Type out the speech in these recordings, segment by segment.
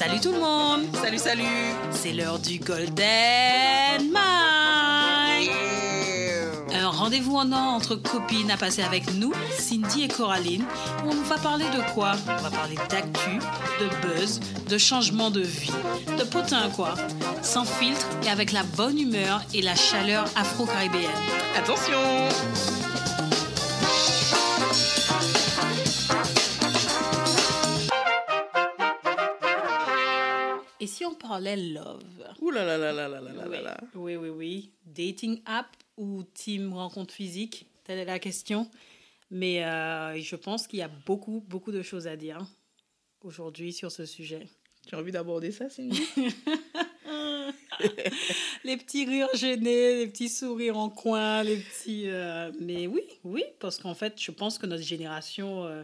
Salut tout le monde. Salut, salut. C'est l'heure du Golden Mike Un rendez-vous en or entre copines à passer avec nous, Cindy et Coraline, où on va parler de quoi? On va parler d'actu, de buzz, de changement de vie, de potin quoi, sans filtre et avec la bonne humeur et la chaleur afro-caribéenne. Attention parlait love Ouh là là là là là là là oui. là là. oui, oui, oui. Dating app ou team rencontre physique Telle est la question. Mais euh, je pense qu'il y a beaucoup, beaucoup de choses à dire aujourd'hui sur ce sujet. Tu as envie d'aborder ça, Cindy? Les petits rires gênés, les petits sourires en coin, les petits... euh, Mais oui, oui, parce qu'en fait, je pense que notre génération, euh,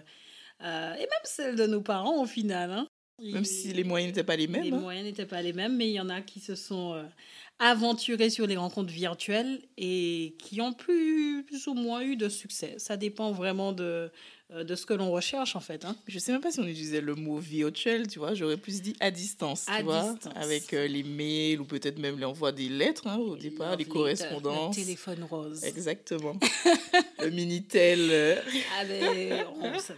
euh, et même celle de nos parents au final, hein, Même si les moyens n'étaient pas les mêmes. les hein. moyens n'étaient pas les mêmes, mais il y en a qui se sont euh, aventurés sur les rencontres virtuelles et qui ont plus, ou moins eu de succès. Ça dépend vraiment de, euh, de ce que l'on recherche, en fait. hein. Je sais même pas si on utilisait le mot virtuel, tu vois. J'aurais plus dit à distance, À tu vois. distance. Avec euh, les mails ou peut-être même l'envoi des lettres hein, au départ, les correspondances. Le téléphone rose. Exactement. le Minitel. euh. Ah,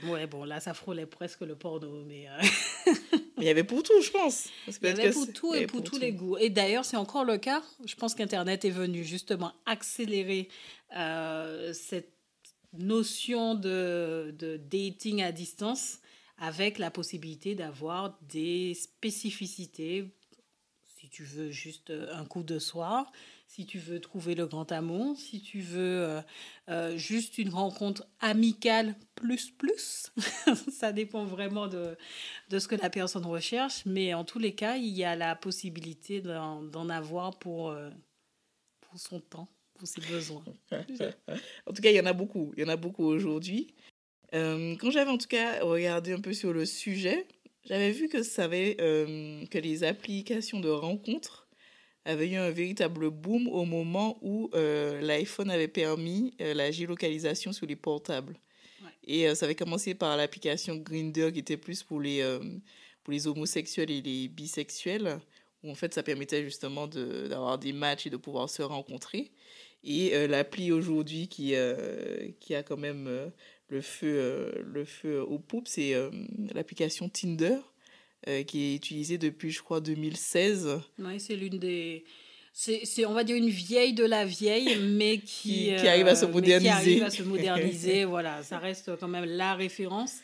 on- ouais, bon, là, ça frôlait presque le porno, mais euh, Mais il y avait pour tout, je pense. Parce que il y avait pour tout et pour tous tout. les goûts. Et d'ailleurs, c'est encore le cas. Je pense qu'Internet est venu justement accélérer euh, cette notion de, de dating à distance avec la possibilité d'avoir des spécificités. Si tu veux juste euh, un coup de soir, si tu veux trouver le grand amour, si tu veux euh, euh, juste une rencontre amicale plus plus, ça dépend vraiment de, de ce que la personne recherche, mais en tous les cas, il y a la possibilité d'en avoir pour, euh, pour son temps, pour ses besoins. En tout cas, il y en a beaucoup. Il y en a beaucoup aujourd'hui. Quand j'avais en tout cas regardé un peu sur le sujet, j'avais vu que ça avait, que les applications de rencontres avaient eu un véritable boom au moment où euh, l'iPhone avait permis euh, la géolocalisation sur les portables. Ouais. Et euh, ça avait commencé par l'application Grindr qui était plus pour les, pour les homosexuels et les bisexuels, où en fait ça permettait justement de- d'avoir des matchs et de pouvoir se rencontrer. Et l'appli aujourd'hui qui, qui a quand même le feu, le feu aux poupes, c'est l'application Tinder, euh, qui est utilisée depuis, je crois, 2016. Oui, c'est l'une des. C'est, on va dire, une vieille de la vieille, mais qui, euh, Qui- qui arrive à se moderniser. Qui arrive à se moderniser, voilà. Ça reste quand même la référence.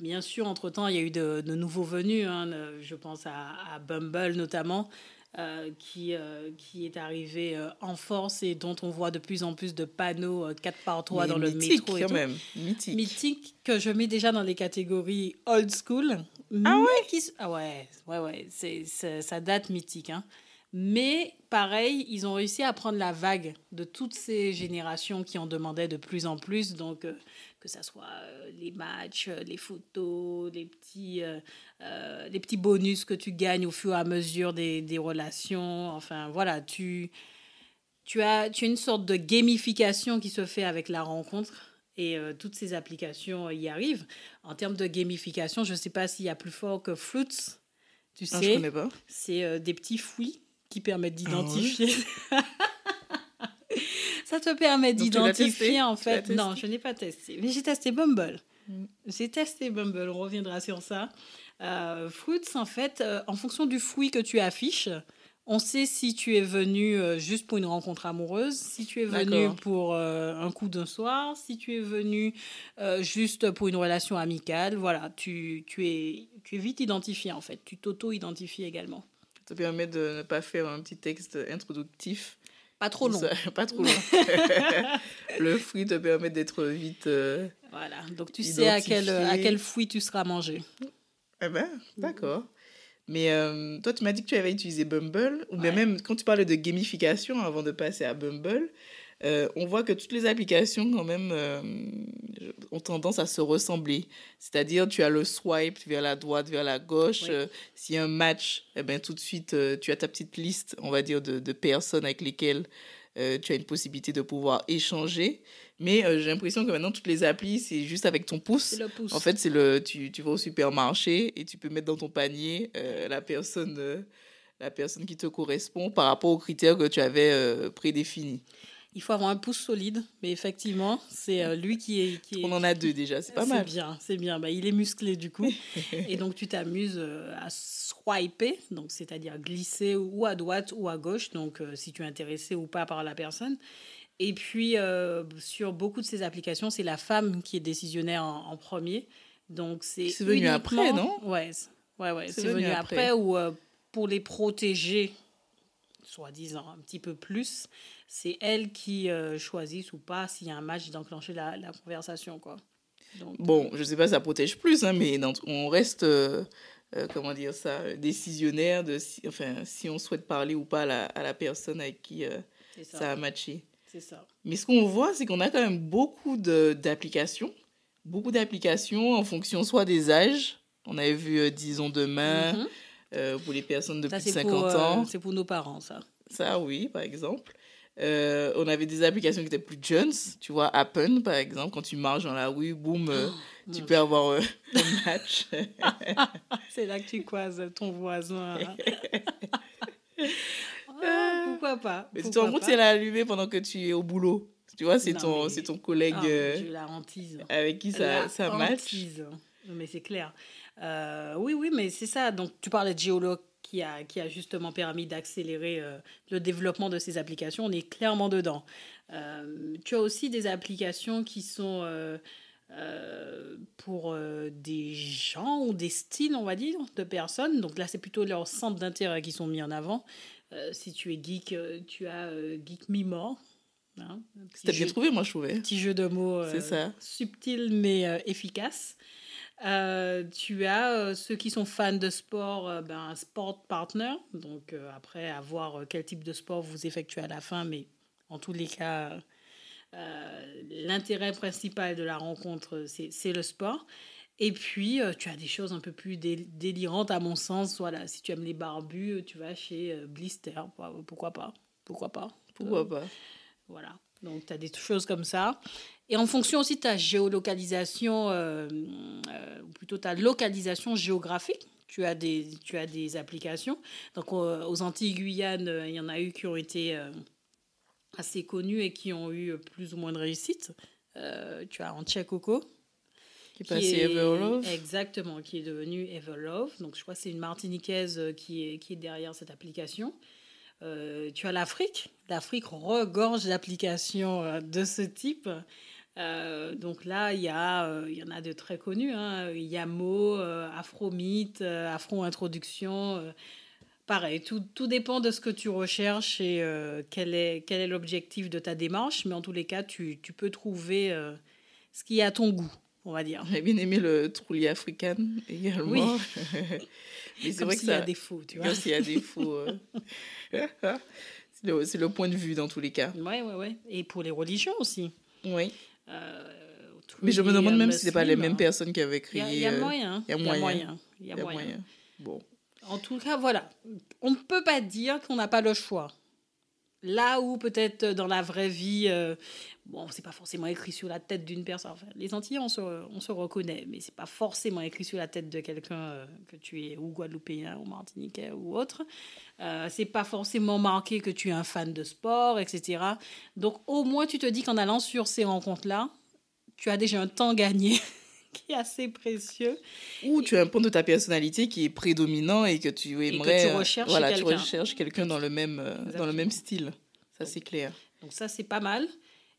Bien sûr, entre-temps, il y a eu de, de nouveaux venus. hein, je pense à, à Bumble notamment, euh, qui, euh, qui est arrivé euh, en force et dont on voit de plus en plus de panneaux euh, 4 par 3 Mais dans le métro et quand tout. même. Mythique. Mythique que je mets déjà dans les catégories old school. Ah ouais? qui, Ah ouais, ouais, ouais. C'est, c'est- ça date mythique. Hein. Mais pareil, ils ont réussi à prendre la vague de toutes ces générations qui en demandaient de plus en plus. Donc, que ça soit euh, les matchs, euh, les photos, les petits, euh, les petits bonus que tu gagnes au fur et à mesure des, des relations. Enfin, voilà, tu, tu, as, tu as une sorte de gamification qui se fait avec la rencontre. Et euh, toutes ces applications y arrivent. En termes de gamification, je ne sais pas s'il y a plus fort que Fruits. Tu Ah, je sais, connais pas. c'est des petits fouilles qui permettent Ah d'identifier. Ça te permet d'identifier en fait. Non, je n'ai pas testé. Mais j'ai testé Bumble. Mm. J'ai testé Bumble, on reviendra sur ça. Euh, Fruits, en fait, euh, en fonction du fouille que tu affiches, on sait si tu es venu euh, juste pour une rencontre amoureuse, si tu es venu pour euh, un coup d'un soir, si tu es venu juste pour une relation amicale. Voilà, tu, tu, es, tu es vite identifié en fait. Tu t'auto-identifies également. Ça permet de ne pas faire un petit texte introductif. Pas trop long. Pas trop long. le fruit te permet d'être vite. euh, Voilà, donc tu sais à quel, à quel fruit tu seras mangé. Eh ben, d'accord. Mais euh, toi, tu m'as dit que tu avais utilisé Bumble, ou bien même quand tu parlais de gamification avant de passer à Bumble, euh, on voit que toutes les applications, quand même, euh, ont tendance à se ressembler. C'est-à-dire, tu as le swipe vers la droite, vers la gauche. Oui. euh, S'il y a un match, eh ben, tout de suite, tu as ta petite liste, on va dire, de, de personnes avec lesquelles tu as une possibilité de pouvoir échanger. Mais j'ai l'impression que maintenant, toutes les applis, c'est juste avec ton pouce. Le pouce. En fait, c'est le, tu, tu vas au supermarché et tu peux mettre dans ton panier la, personne, la personne qui te correspond par rapport aux critères que tu avais prédéfinis. Il faut avoir un pouce solide, mais effectivement, c'est lui qui est, qui est, On en a deux déjà, c'est pas mal. C'est bien, c'est bien. Bah, il est musclé du coup. et donc, tu t'amuses à swiper, donc c'est-à-dire glisser ou à droite ou à gauche, donc si tu es intéressé ou pas par la personne. Et puis, euh, sur beaucoup de ces applications, c'est la femme qui est décisionnaire en, premier. Donc, c'est C'est venu après, non? Ouais, ouais, ouais c'est venu, après, ou euh, pour les protéger, soi-disant un petit peu plus, c'est elle qui euh, choisit ou pas s'il y a un match d'enclencher la, la, conversation, quoi. Donc, bon, je sais pas ça protège plus, hein, mais on reste, comment dire ça, décisionnaire de si, enfin, si on souhaite parler ou pas à la, à la personne avec qui ça. ça a matché. Ça. Mais ce qu'on voit, c'est qu'on a quand même beaucoup d'applications. Beaucoup d'applications en fonction soit des âges. On avait vu, euh, disons, demain, mm -hmm. euh, pour les personnes de ça, plus de 50 pour, ans. c'est pour nos parents, ça. Ça, oui, par exemple. Euh, on avait des applications qui étaient plus jeunes. Tu vois, Happen, par exemple, quand tu marches dans la rue, boum, oh, tu peux avoir un match. c'est là que tu croises ton voisin. Ah, pourquoi pas Mais tu te rends compte qu'elle a allumé pendant que tu es au boulot. Tu vois, c'est ton, mais... ton collègue oh, euh, la hantise. avec qui ça, la ça match. Mais c'est clair. Euh, oui, oui, mais c'est ça. Donc, tu parlais de Géolo qui a, qui a justement permis d'accélérer euh, le développement de ces applications. On est clairement dedans. Euh, tu as aussi des applications qui sont euh, pour des gens ou des styles, on va dire, de personnes. Donc là, c'est plutôt leurs centres d'intérêt qui sont mis en avant. Si tu es geek, tu as Geek Me More. Hein, C'était bien trouvé, moi, je trouvais. Petit jeu de mots subtil mais efficace. Tu as ceux qui sont fans de sport, ben, sport partner. Donc après, à voir quel type de sport vous effectuez à la fin, mais en tous les cas, l'intérêt principal de la rencontre, c'est le sport. Et puis, euh, tu as des choses un peu plus délirantes, à mon sens. Voilà, si tu aimes les barbus, euh, tu vas chez euh, Blister. Pourquoi pas? Pourquoi pas? Pourquoi pas? Voilà. Donc, tu as des choses comme ça. Et en fonction aussi de ta géolocalisation, ou plutôt ta localisation géographique, tu as des, tu as des applications. Donc, aux Antilles Guyane, il y en a eu qui ont été assez connus et qui ont eu plus ou moins de réussite. tu as Antia Coco, qui, qui est Everlove. Exactement, qui est devenu Everlove. Donc je crois que c'est une Martiniquaise euh, qui est, qui est derrière cette application. Euh, tu as l'Afrique. L'Afrique regorge d'applications euh, de ce type. Euh, donc là, il y, a, euh, il y en a de très connus. Hein. Yamo, euh, Afromite, Afro Introduction. pareil, tout, tout, dépend de ce que tu recherches et quel est, quel est l'objectif de ta démarche. Mais en tous les cas, tu, tu peux trouver ce qui est à ton goût on va dire. J'ai bien aimé le troulier africain également. Oui. Mais c'est vrai qu'il y a des faux, tu vois. S'il y a des faux. c'est, le, le, point de vue dans tous les cas. Oui, oui, oui. Et pour les religions aussi. Oui. Euh, Mais je me demande même si ce n'est pas les mêmes personnes qui avaient créé. Il y, a moyen. Il y a moyen. Il y a moyen. Bon. En tout cas, voilà. On ne peut pas dire qu'on n'a pas le choix. Là où peut-être dans la vraie vie, euh, bon, c'est pas forcément écrit sur la tête d'une personne. Enfin, les se, on se reconnaît, mais c'est pas forcément écrit sur la tête de quelqu'un euh, que tu es ou guadeloupéen ou martiniquais ou autre. Euh, c'est pas forcément marqué que tu es un fan de sport, etc. Donc au moins tu te dis qu'en allant sur ces rencontres-là, tu as déjà un temps gagné. qui est assez précieux. Ou tu as un point de ta personnalité qui est prédominant et que tu aimerais. Et que tu recherches voilà, quelqu'un. tu recherches quelqu'un dans le même euh, dans le même style. Ça c'est clair. Donc ça c'est pas mal.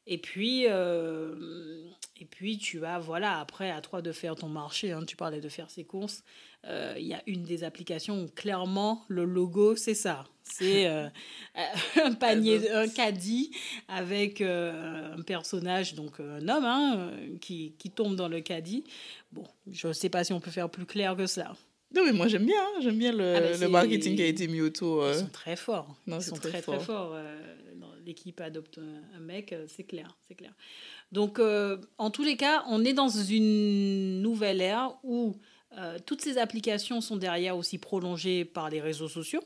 Et puis, euh, et puis tu as, voilà, après, à toi de faire ton marché. Hein, tu parlais de faire ses courses. Euh, il y a une des applications où clairement, le logo, c'est ça. C'est euh, un panier, un caddie avec euh, un personnage, donc un homme, hein, qui, qui, tombe dans le caddie. Bon, je ne sais pas si on peut faire plus clair que cela. Non, mais moi j'aime bien, hein. j'aime bien le, ah le, marketing qui a été mis autour. Ils sont très forts. Non, Ils sont très, très, fort. très forts l'équipe adopte un mec, euh, c'est clair, c'est clair. Donc, euh, en tous les cas, on est dans une nouvelle ère où euh, toutes ces applications sont derrière aussi prolongées par les réseaux sociaux.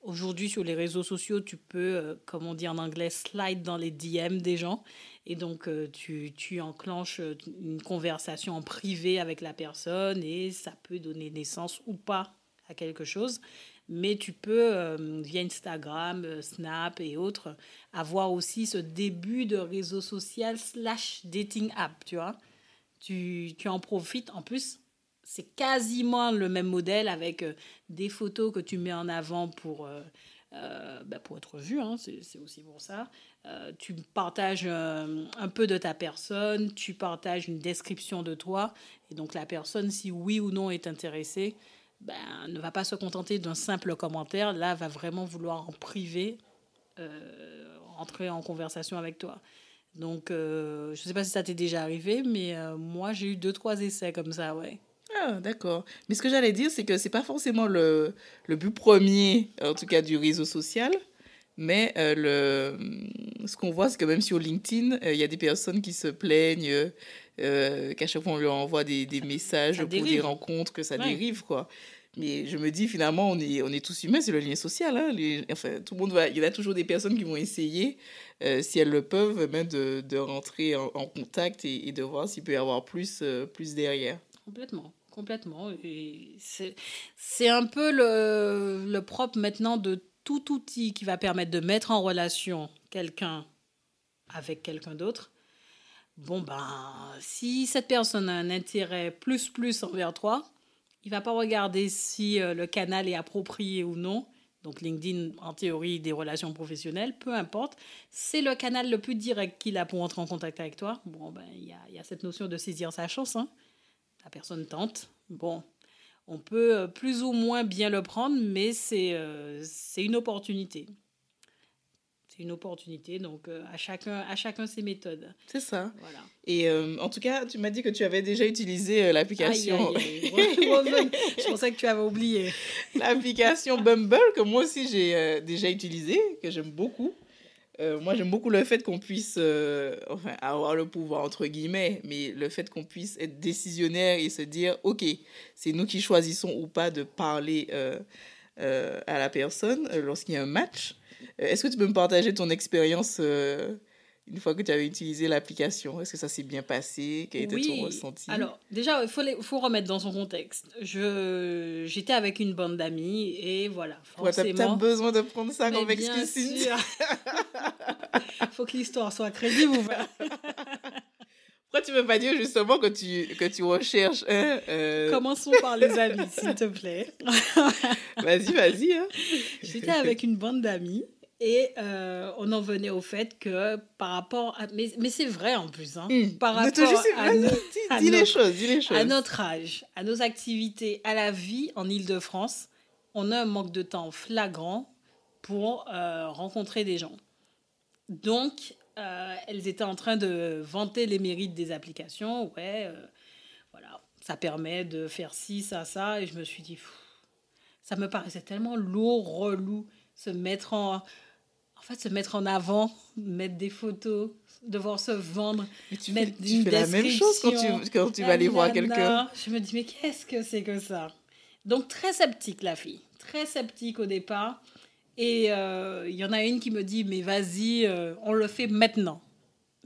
Aujourd'hui, sur les réseaux sociaux, tu peux, comme on dit en anglais, slide dans les DM des gens. Et donc, tu, tu, enclenches une conversation en privé avec la personne et ça peut donner naissance ou pas à quelque chose. Mais tu peux, via Instagram, Snap et autres, avoir aussi ce début de réseau social slash dating app, tu vois. Tu, tu en profites. En plus, c'est quasiment le même modèle avec euh, des photos que tu mets en avant pour, euh, euh, bah, pour être vu, hein, c'est aussi pour ça. tu partages un peu de ta personne, tu partages une description de toi, et donc la personne, si oui ou non est intéressée, ben, ne va pas se contenter d'un simple commentaire, là va vraiment vouloir en privé entrer en conversation avec toi. Donc, je ne sais pas si ça t'est déjà arrivé, mais moi, j'ai eu deux, trois essais comme ça, ouais. Ah, d'accord. Mais ce que j'allais dire, c'est que c'est pas forcément le, le, but premier, en tout cas, du réseau social. Mais euh, le, ce qu'on voit, c'est que même sur LinkedIn, euh, il y a des personnes qui se plaignent euh, qu'à chaque fois on leur envoie des, des messages pour des rencontres, que ça dérive, quoi. Mais je me dis, finalement, on est, on est tous humains, c'est le lien social. Hein. Les, enfin, tout le monde va, il y en a toujours des personnes qui vont essayer, si elles le peuvent, même de, de rentrer en, contact et, et, de voir s'il peut y avoir plus, plus derrière. Complètement complètement. Et c'est un peu le, le propre maintenant de tout outil qui va permettre de mettre en relation quelqu'un avec quelqu'un d'autre. Bon, ben, si cette personne a un intérêt plus plus envers toi, il va pas regarder si euh, le canal est approprié ou non. Donc LinkedIn, en théorie, des relations professionnelles, peu importe. C'est le canal le plus direct qu'il a pour entrer en contact avec toi. Bon, ben, il y a, cette notion de saisir sa chance. Hein la personne tente. Bon, on peut euh, plus ou moins bien le prendre, mais c'est euh, une opportunité. C'est une opportunité, donc euh, à, chacun, à chacun ses méthodes. C'est ça. Voilà. Et en tout cas, tu m'as dit que tu avais déjà utilisé l'application. Je pensais que tu avais oublié. L'application Bumble, que moi aussi j'ai déjà utilisé, que j'aime beaucoup. Euh, moi, j'aime beaucoup le fait qu'on puisse euh, enfin, avoir le pouvoir, entre guillemets, mais le fait qu'on puisse être décisionnaire et se dire, OK, c'est nous qui choisissons ou pas de parler euh, à la personne lorsqu'il y a un match. Est-ce que tu peux me partager ton expérience une fois que tu avais utilisé l'application Est-ce que ça s'est bien passé? Quel était ton ressenti? Alors, déjà, il faut, faut remettre dans son contexte. J'étais avec une bande d'amis et voilà. Forcément... tu as, besoin de prendre ça comme excuse. Il faut que l'histoire soit crédible. Pourquoi tu ne veux pas dire justement que tu, que tu recherches euh... Commençons par les amis, s'il te plaît. vas-y, vas-y. Hein. J'étais avec une bande d'amis et euh, on en venait au fait que par rapport à... Mais, mais c'est vrai en plus. Hein, hmm. Par rapport à, dis, les choses, dis les choses. à notre âge, à nos activités, à la vie en Ile-de-France, on a un manque de temps flagrant pour euh, rencontrer des gens. Donc, euh, elles étaient en train de vanter les mérites des applications. Ouais, voilà, ça permet de faire ci, ça, ça. Et je me suis dit, ça me paraissait tellement lourd, relou, se mettre en en fait, se mettre en avant, mettre des photos, devoir se vendre, tu mettre fais, tu fais la même chose quand tu, quand tu vas aller voir quelqu'un. Je me dis, mais qu'est-ce que c'est que ça? Donc, très sceptique, la fille. Très sceptique au départ. Et euh, il y en a une qui me dit, mais vas-y, euh, on le fait maintenant.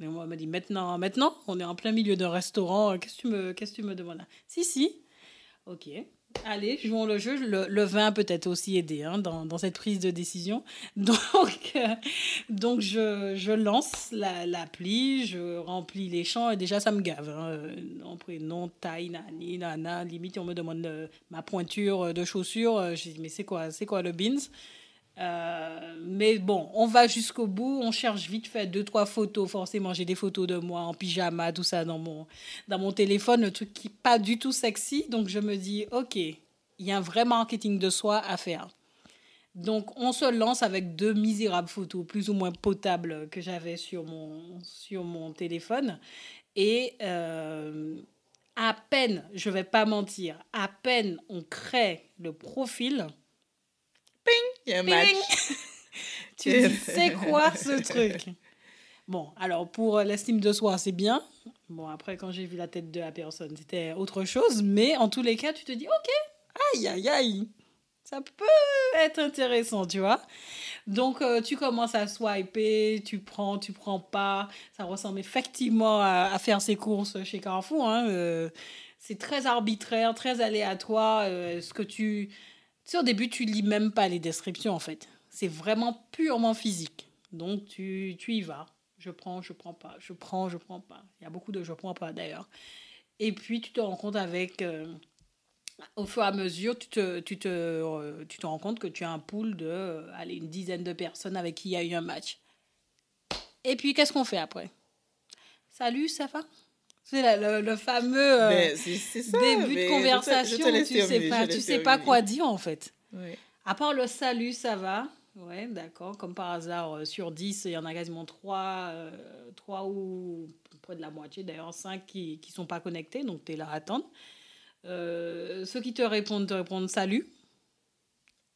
Et moi, elle me dit, maintenant, maintenant? On est en plein milieu d'un restaurant. Qu'est-ce que tu me, qu'est-ce que tu me demandes Si, si. Ok. Allez, jouons le jeu. Le, vin peut-être aussi aidé hein, dans, cette prise de décision. Donc, euh, donc je, lance l'appli, je remplis les champs et déjà ça me gave. Hein. prénom, taille, nani, nana. Limite, on me demande euh, ma pointure de chaussures. Euh, je dis, mais c'est quoi, quoi le beans? Euh, mais bon, on va jusqu'au bout, on cherche vite fait deux, trois photos. Forcément, j'ai des photos de moi en pyjama, tout ça dans mon, dans mon téléphone, le truc qui pas du tout sexy. Donc je me dis, ok, il y a un vrai marketing de soi à faire. Donc on se lance avec deux misérables photos, plus ou moins potables, que j'avais sur mon, sur mon téléphone. Et euh, à peine, je vais pas mentir, à peine on crée le profil, il y a un match. tu dis, c'est quoi ce truc? Bon, alors pour l'estime de soi, c'est bien. Bon, après, quand j'ai vu la tête de la personne, c'était autre chose. Mais en tous les cas, tu te dis, ok, aïe, aïe, aïe. ça peut être intéressant, tu vois. Donc, euh, tu commences à swiper, tu prends, tu prends pas. Ça ressemble effectivement à, faire ses courses chez Carrefour. Hein. Euh, c'est très arbitraire, très aléatoire. Euh, ce que tu... tu sais, au début, tu lis même pas les descriptions, en fait. C'est vraiment purement physique. Donc, tu, tu y vas. Je prends, je prends pas. Je prends, je prends pas. Il y a beaucoup de je prends pas, d'ailleurs. Et puis, tu te rends compte avec au fur et à mesure, tu te, tu te, euh, tu te rends compte que tu as un pool de euh, allez, une dizaine de personnes avec qui il y a eu un match. Et puis, qu'est-ce qu'on fait après? Salut, ça va? C'est le, le, fameux euh, début de conversation où tu sais pas, tu sais pas quoi dire en fait. À part le salut, ça va. Ouais, d'accord. Comme par hasard, sur 10, il y en a quasiment 3, 3 ou près de la moitié, d'ailleurs 5 qui ne sont pas connectés, donc tu es là à attendre. Euh, ceux qui te répondent te répondent salut.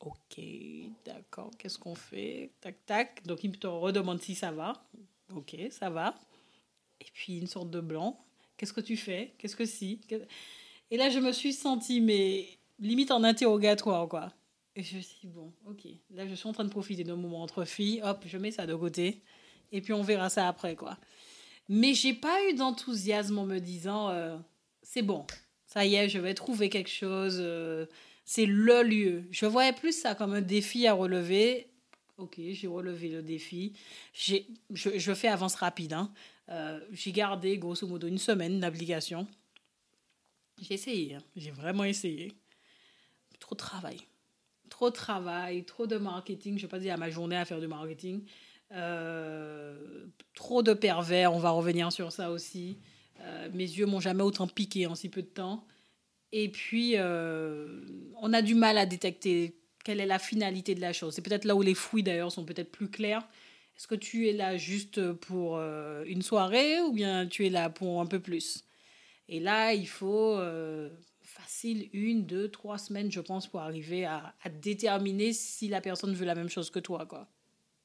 Ok, d'accord, qu'est-ce qu'on fait? Tac, tac. Donc, ils te redemandent si ça va. Ok, ça va. Et puis, une sorte de blanc. Qu'est-ce que tu fais? Qu'est-ce que si? Et là, je me suis sentie, mais limite en interrogatoire, quoi. Et je me suis dit, bon, ok. Là, je suis en train de profiter d'un moment entre filles. Hop, je mets ça de côté. Et puis, on verra ça après, quoi. Mais j'ai pas eu d'enthousiasme en me disant, euh, c'est bon, ça y est, je vais trouver quelque chose. Euh, c'est le lieu. Je voyais plus ça comme un défi à relever. Ok, j'ai relevé le défi. Je, je, fais avance rapide. Hein. Euh, j'ai gardé grosso modo une semaine d'application. J'ai essayé, hein. j'ai vraiment essayé. Trop de travail. Trop de travail, trop de marketing. Je ne vais pas dire à ma journée à faire du marketing. Euh, trop de pervers, on va revenir sur ça aussi. Euh, mes yeux m'ont jamais autant piqué en si peu de temps. Et puis, on a du mal à détecter quelle est la finalité de la chose. C'est peut-être là où les fouilles d'ailleurs sont peut-être plus claires. Est-ce que tu es là juste pour euh, une soirée ou bien tu es là pour un peu plus? Et là, il faut facile une, deux, trois semaines, je pense, pour arriver à, à, déterminer si la personne veut la même chose que toi. Quoi.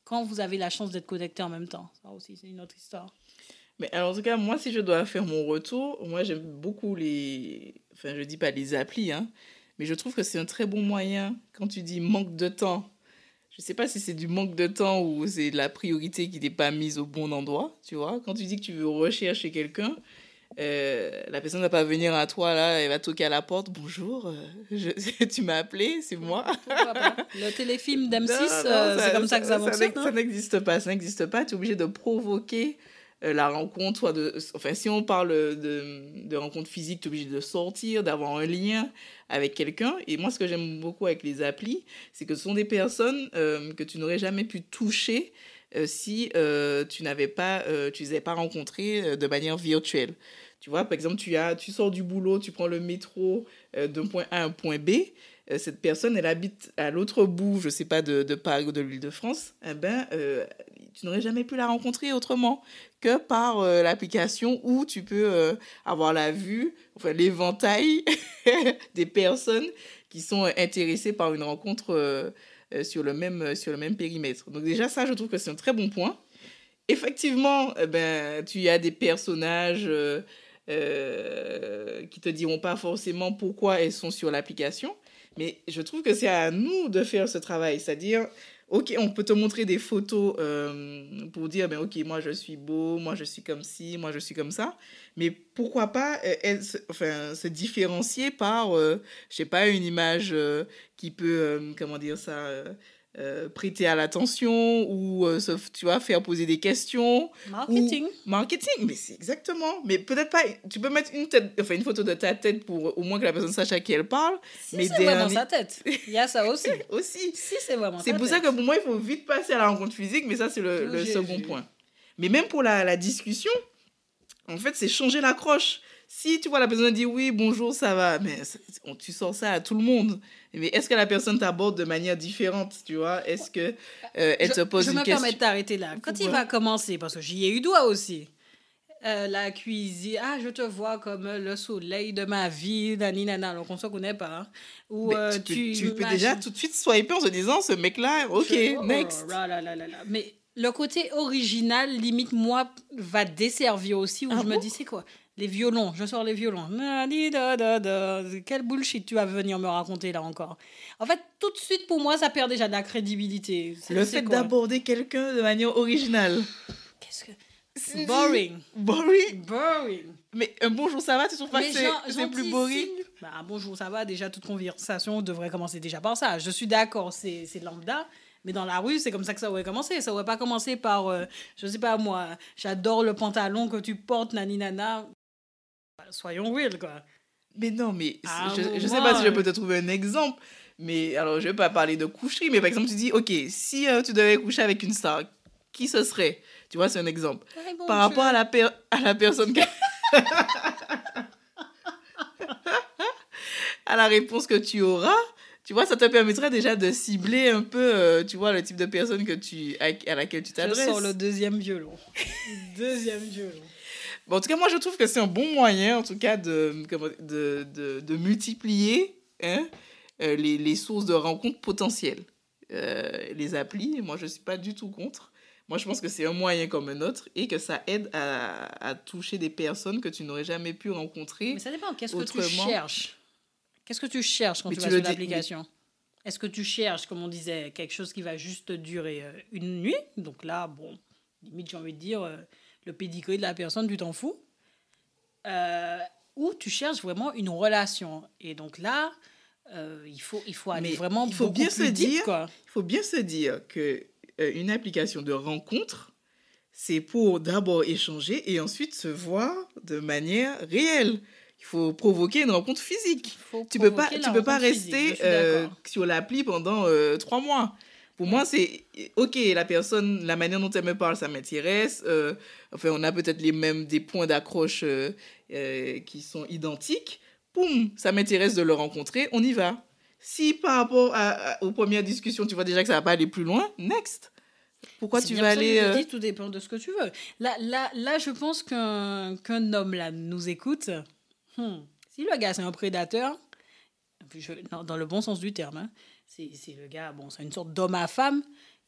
Quand vous avez la chance d'être connecté en même temps, ça aussi, c'est une autre histoire. Mais alors, en tout cas, moi, si je dois faire mon retour, moi, j'aime beaucoup les. Enfin, je dis pas les applis, hein, mais je trouve que c'est un très bon moyen quand tu dis manque de temps. Je sais pas si c'est du manque de temps ou c'est la priorité qui n'est pas mise au bon endroit, tu vois. Quand tu dis que tu veux rechercher quelqu'un, euh, la personne ne va pas venir à toi là, elle va toquer à la porte. Bonjour, euh, je, tu m'as appelé, c'est moi. Le téléfilm d'M6, euh, c'est comme ça, que ça, fonctionne. Ça n'existe pas, ça n'existe pas. Tu es obligé de provoquer la rencontre, de, enfin, si on parle de, de rencontre physique, tu es obligé de sortir, d'avoir un lien avec quelqu'un. Et moi, ce que j'aime beaucoup avec les applis, c'est que ce sont des personnes euh, que tu n'aurais jamais pu toucher euh, si tu n'avais pas, tu les pas de manière virtuelle. Tu vois, par exemple, tu, as, tu sors du boulot, tu prends le métro d'un point A à un point B. cette personne, elle habite à l'autre bout, je sais pas, de, de Paris ou de l'île de France. Eh ben, tu n'aurais jamais pu la rencontrer autrement que par euh, l'application où tu peux euh, avoir la vue, enfin l'éventail des personnes qui sont intéressées par une rencontre euh, sur, le même, sur le même périmètre. Donc déjà ça, je trouve que c'est un très bon point. Effectivement, eh ben, tu as des personnages qui te diront pas forcément pourquoi elles sont sur l'application, mais je trouve que c'est à nous de faire ce travail, c'est-à-dire ok, on peut te montrer des photos euh, pour dire, ben, ok, moi je suis beau, moi je suis comme ci, moi je suis comme ça. Mais pourquoi pas euh, se différencier par, euh, je sais pas, une image qui peut, comment dire ça, euh, prêter à l'attention ou euh, tu vois faire poser des questions marketing. marketing mais c'est exactement mais peut-être pas tu peux mettre une tête enfin une photo de ta tête pour au moins que la personne sache à qui elle parle si mais c'est vraiment sa tête il y a ça aussi. Aussi. Si c'est vraiment c'est pour ça que pour moi il faut vite passer à la rencontre physique mais ça c'est le, le second point. Mais même pour la, la discussion en fait c'est changer l'accroche si tu vois la personne dit oui, bonjour, ça va, mais tu sors ça à tout le monde. Mais est-ce que la personne t'aborde de manière différente, tu vois? Est-ce que euh, elle te pose une question Je me permets de t'arrêter là. Quand il va commencer, parce que j'y ai eu droit aussi. Euh, la cuisine, ah, je te vois comme le soleil de ma vie, nani, nana, qu'on ne se connaît pas. Hein. Ou euh, tu, tu, peux, déjà tout de suite swiper en se disant, ce mec-là, ok, oh, next. là, là, là, là. Mais le côté original, limite, moi, va desservir aussi, où ah je me dis, c'est quoi? Les violons, je sors les violons. Quel bullshit tu vas venir me raconter là encore. En fait, tout de suite, pour moi, ça perd déjà de la crédibilité. Le fait d'aborder quelqu'un de manière originale. Qu'est-ce que. Boring. Boring. Boring. Mais un bonjour, ça va, tu trouves pas que c'est plus boring? bah, Un bonjour, ça va, déjà, toute conversation devrait commencer déjà par ça. Je suis d'accord, c'est lambda. Mais dans la rue, c'est comme ça que ça aurait commencé. Ça aurait pas commencé par, euh, je sais pas moi, j'adore le pantalon que tu portes, nani nana. Soyons real, quoi. Mais non, mais ah, je, je sais pas si je peux te trouver un exemple. Mais alors, je vais pas parler de coucherie, mais par exemple, tu dis, ok, si euh, tu devais coucher avec une star, qui ce serait? Tu vois, c'est un exemple. par rapport à la, à la personne à la réponse que tu auras, tu vois, ça te permettrait déjà de cibler un peu, euh, tu vois, le type de personne que tu, à, laquelle tu t'adresses. Je le deuxième violon. deuxième violon. Bon, en tout cas, moi, je trouve que c'est un bon moyen, en tout cas, de, de, de, de multiplier hein, euh, les, les, sources de rencontres potentielles. Euh, les applis, moi, je ne suis pas du tout contre. Moi, je pense que c'est un moyen comme un autre et que ça aide à, à toucher des personnes que tu n'aurais jamais pu rencontrer. Mais ça dépend, qu'est-ce que tu cherches? Qu'est-ce que tu cherches quand tu vas sur l'application? Est-ce que tu cherches, comme on disait, quelque chose qui va juste durer euh, une nuit? Donc là, bon, limite, j'ai envie de dire, le pédigré de la personne, tu t'en fous. Euh, ou tu cherches vraiment une relation. Et donc là, il, faut, il faut aller vraiment il faut bien se dire, Il faut bien se dire que une application de rencontre, c'est pour d'abord échanger et ensuite se voir de manière réelle il faut provoquer une rencontre physique. Tu peux pas, tu peux pas rester euh, sur l'appli pendant euh, trois mois. Pour moi, c'est ok, la personne, la manière dont elle me parle, ça m'intéresse. Euh, enfin, on a peut-être les mêmes des points d'accroche qui sont identiques. Poum, ça m'intéresse de le rencontrer, on y va. Si par rapport aux premières discussions, tu vois déjà que ça va pas aller plus loin, next. Pourquoi tu vas aller. dis, tout dépend de ce que tu veux. Là, là, là je pense qu'un qu'un homme là nous écoute. Hmm. Si le gars, c'est un prédateur, dans, le bon sens du terme, hein, c'est le gars, bon, c'est une sorte d'homme à femme,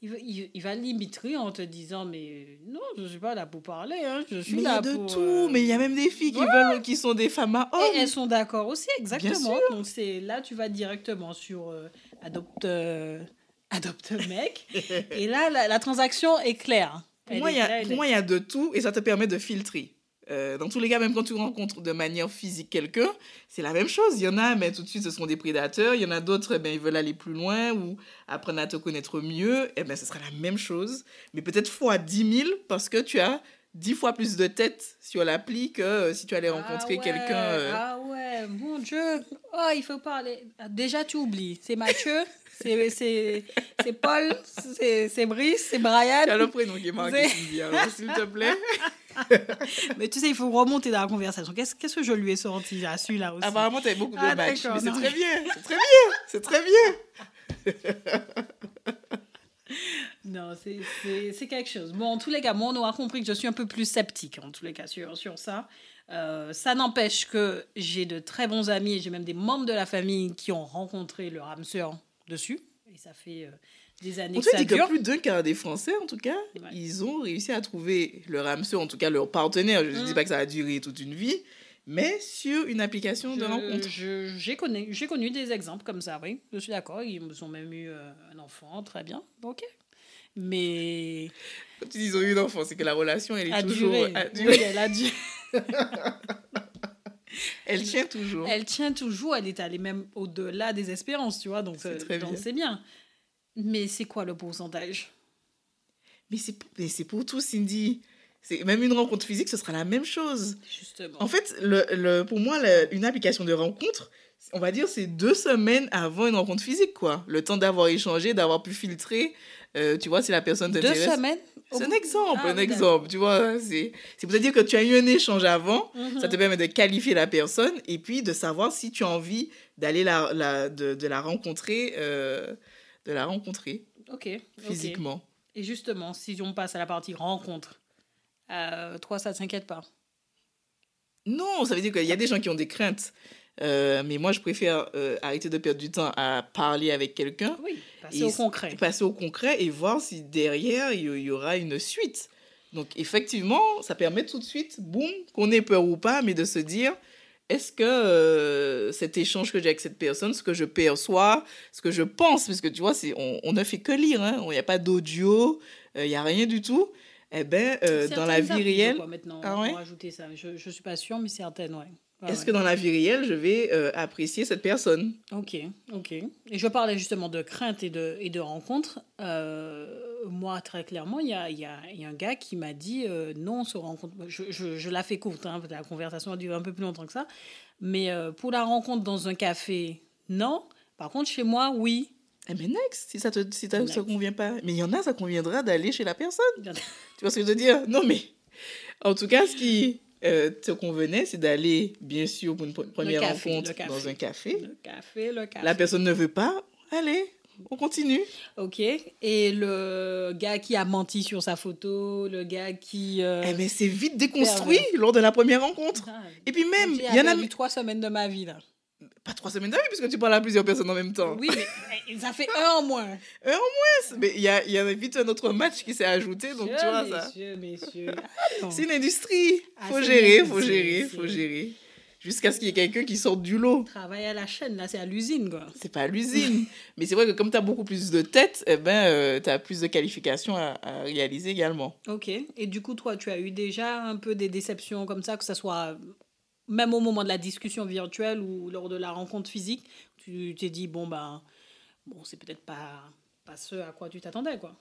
il, il, va limiter en te disant mais non je suis pas là pour parler hein, je suis mais là il y a de tout euh, mais il y a même des filles qui veulent qui sont des femmes à hommes. et elles sont d'accord aussi exactement. Donc c'est là tu vas directement sur euh, adopte euh, adopte mec. Et là la, transaction est claire. Pour moi il y a pour moi il y a de tout et ça te permet de filtrer euh, dans tous les cas, même quand tu rencontres de manière physique quelqu'un, c'est la même chose. Il y en a, mais tout de suite, ce sont des prédateurs. Il y en a d'autres, ben, ils veulent aller plus loin ou apprendre à te connaître mieux. Eh ben, ce sera la même chose, mais peut-être fois 10 000 parce que tu as 10 fois plus de tête sur l'appli que euh, si tu allais rencontrer ah quelqu'un. Euh. Ah ouais, mon Dieu. Oh, il faut parler. Déjà, tu oublies. C'est Mathieu. c'est Paul, c'est Brice, c'est Brian. Tu le prénom qui est marqué, s'il te plaît. mais tu sais, il faut remonter dans la conversation. Qu'est-ce que je lui ai sorti? À celui-là aussi Apparemment, tu beaucoup de ah, matchs. Mais c'est très bien. C'est très bien. C'est très bien. non, c'est quelque chose. Bon, en tous les cas, moi, on aura compris que je suis un peu plus sceptique, en tous les cas, sur, sur ça. Euh, ça n'empêche que j'ai de très bons amis et j'ai même des membres de la famille qui ont rencontré leur âme sœur dessus. Et ça fait... Euh, des années. On que dit que plus d'un quart des Français, en tout cas, ils ont réussi à trouver leur âme en tout cas leur partenaire. Je ne dis mm. pas que ça a duré toute une vie, mais sur une application de rencontre. J'ai connu, connu des exemples comme ça, oui. Je suis d'accord. Ils ont même eu euh, un enfant, très bien. Ok. Mais. Quand tu dis ils ont eu un enfant, c'est que la relation, elle est toujours. Duré. Oui, elle a dû. elle tient toujours. Elle tient toujours. Elle est allée même au-delà des espérances, tu vois. Donc, c'est euh, bien. Mais c'est quoi le pourcentage Mais c'est pour tout, Cindy. Même une rencontre physique, ce sera la même chose. Justement. En fait, le, le, pour moi, une application de rencontre, on va dire, c'est deux semaines avant une rencontre physique, quoi. Le temps d'avoir échangé, d'avoir pu filtrer, euh, tu vois, si la personne t'intéresse. Deux semaines C'est un exemple, ah, un exemple, tu vois. C'est pour te dire que tu as eu un échange avant, mhm. ça te permet de qualifier la personne et puis de savoir si tu as envie d'aller la, la, de, de, la rencontrer. Euh, de la rencontrer ok physiquement. Et justement, si on passe à la partie rencontre, euh, toi, ça ne t'inquiète pas? Non, ça veut dire qu'il y a des gens qui ont des craintes. Euh, mais moi, je préfère euh, arrêter de perdre du temps à parler avec quelqu'un. Oui, passer au concret. Passer au concret et voir si derrière, il y, aura une suite. Donc, effectivement, ça permet tout de suite, boum, qu'on ait peur ou pas, mais de se dire, est-ce que euh, cet échange que j'ai avec cette personne, ce que je perçois, ce que je pense, parce que tu vois, on, on ne fait que lire, hein, il n'y a pas d'audio, euh, il n'y a rien du tout. Eh bien, euh, dans la vie réelle. maintenant, ah ouais? ajouter ça. Je ne suis pas sûre, mais certaines, ouais. Est-ce que dans la vie réelle, je vais euh, apprécier cette personne? Ok, ok. Et je parlais justement de crainte et de, et de rencontres. Euh, moi, très clairement, il y a, y, a, y a, un gars qui m'a dit euh, non, on se rencontre. Je, je, je la fais courte, hein, la conversation a duré un peu plus longtemps que ça. Mais pour la rencontre dans un café, non. Par contre, chez moi, oui. Eh bien, next, si ça ne si ça te convient pas. Mais il y en a, ça conviendra d'aller chez la personne. tu vois ce que je veux dire? Non, mais en tout cas, ce qui euh, te convenait, c'est d'aller, bien sûr, pour une première rencontre dans un café. Le café, le café. La personne ne veut pas, allez, on continue. Ok. Et le gars qui a menti sur sa photo, le gars qui. Euh, eh bien, c'est vite déconstruit lors de la première rencontre. Ah, Et puis même, il y en a. eu trois semaines de ma vie, là pas trois semaines d'avis, puisque tu parles à plusieurs personnes en même temps. Oui, mais ça fait un en moins. un en moins Mais il y, a, y avait vite un autre match qui s'est ajouté, donc tu vois ça. Messieurs, messieurs. C'est une industrie. Ah, faut gérer, faut gérer, faut gérer. Jusqu'à ce qu'il y ait quelqu'un qui sorte du lot. Travailler à la chaîne, là, c'est à l'usine, quoi. C'est pas à l'usine. mais c'est vrai que comme tu as beaucoup plus de tête, eh ben, euh, tu as plus de qualifications à, à, réaliser également. Ok. Et du coup, toi, tu as eu déjà un peu des déceptions comme ça, que ce soit même au moment de la discussion virtuelle ou lors de la rencontre physique, tu t'es dit, bon, ben, bon, c'est peut-être pas, pas ce à quoi tu t'attendais, quoi.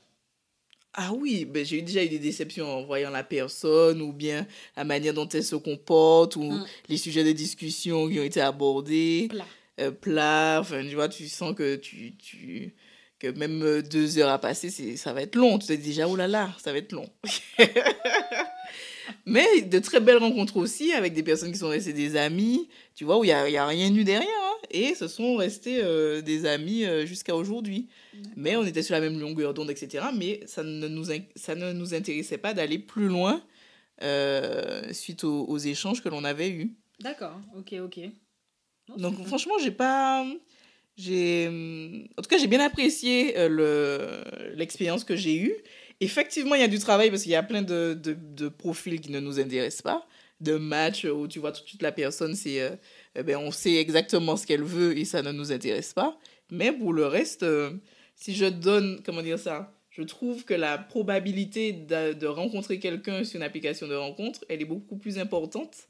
Ah oui, ben j'ai déjà eu des déceptions en voyant la personne ou bien la manière dont elle se comporte ou mm. les sujets de discussion qui ont été abordés. Plat. Euh, plat, enfin, tu vois, tu sens que tu, tu que même euh, deux heures à passer, ça va être long. Tu te dis déjà, oh là là, ça va être long. Mais de très belles rencontres aussi avec des personnes qui sont restées des amis, tu vois, où il n'y a, y a, rien eu derrière. Hein, et ce sont restés euh, des amis euh, jusqu'à aujourd'hui. Mais on était sur la même longueur d'onde, etc. Mais ça ne nous, ça ne nous intéressait pas d'aller plus loin euh, suite aux, aux, échanges que l'on avait eus. D'accord, ok, ok. Non, Donc franchement, j'ai pas... J'ai... En tout cas, j'ai bien apprécié l'expérience que j'ai eue effectivement, il y a du travail parce qu'il y a plein de, de, profils qui ne nous intéressent pas, de matchs où tu vois tout de suite la personne, c'est, euh, eh ben, on sait exactement ce qu'elle veut et ça ne nous intéresse pas. Mais pour le reste, euh, si je donne, comment dire ça, je trouve que la probabilité de, rencontrer quelqu'un sur une application de rencontre, elle est beaucoup plus importante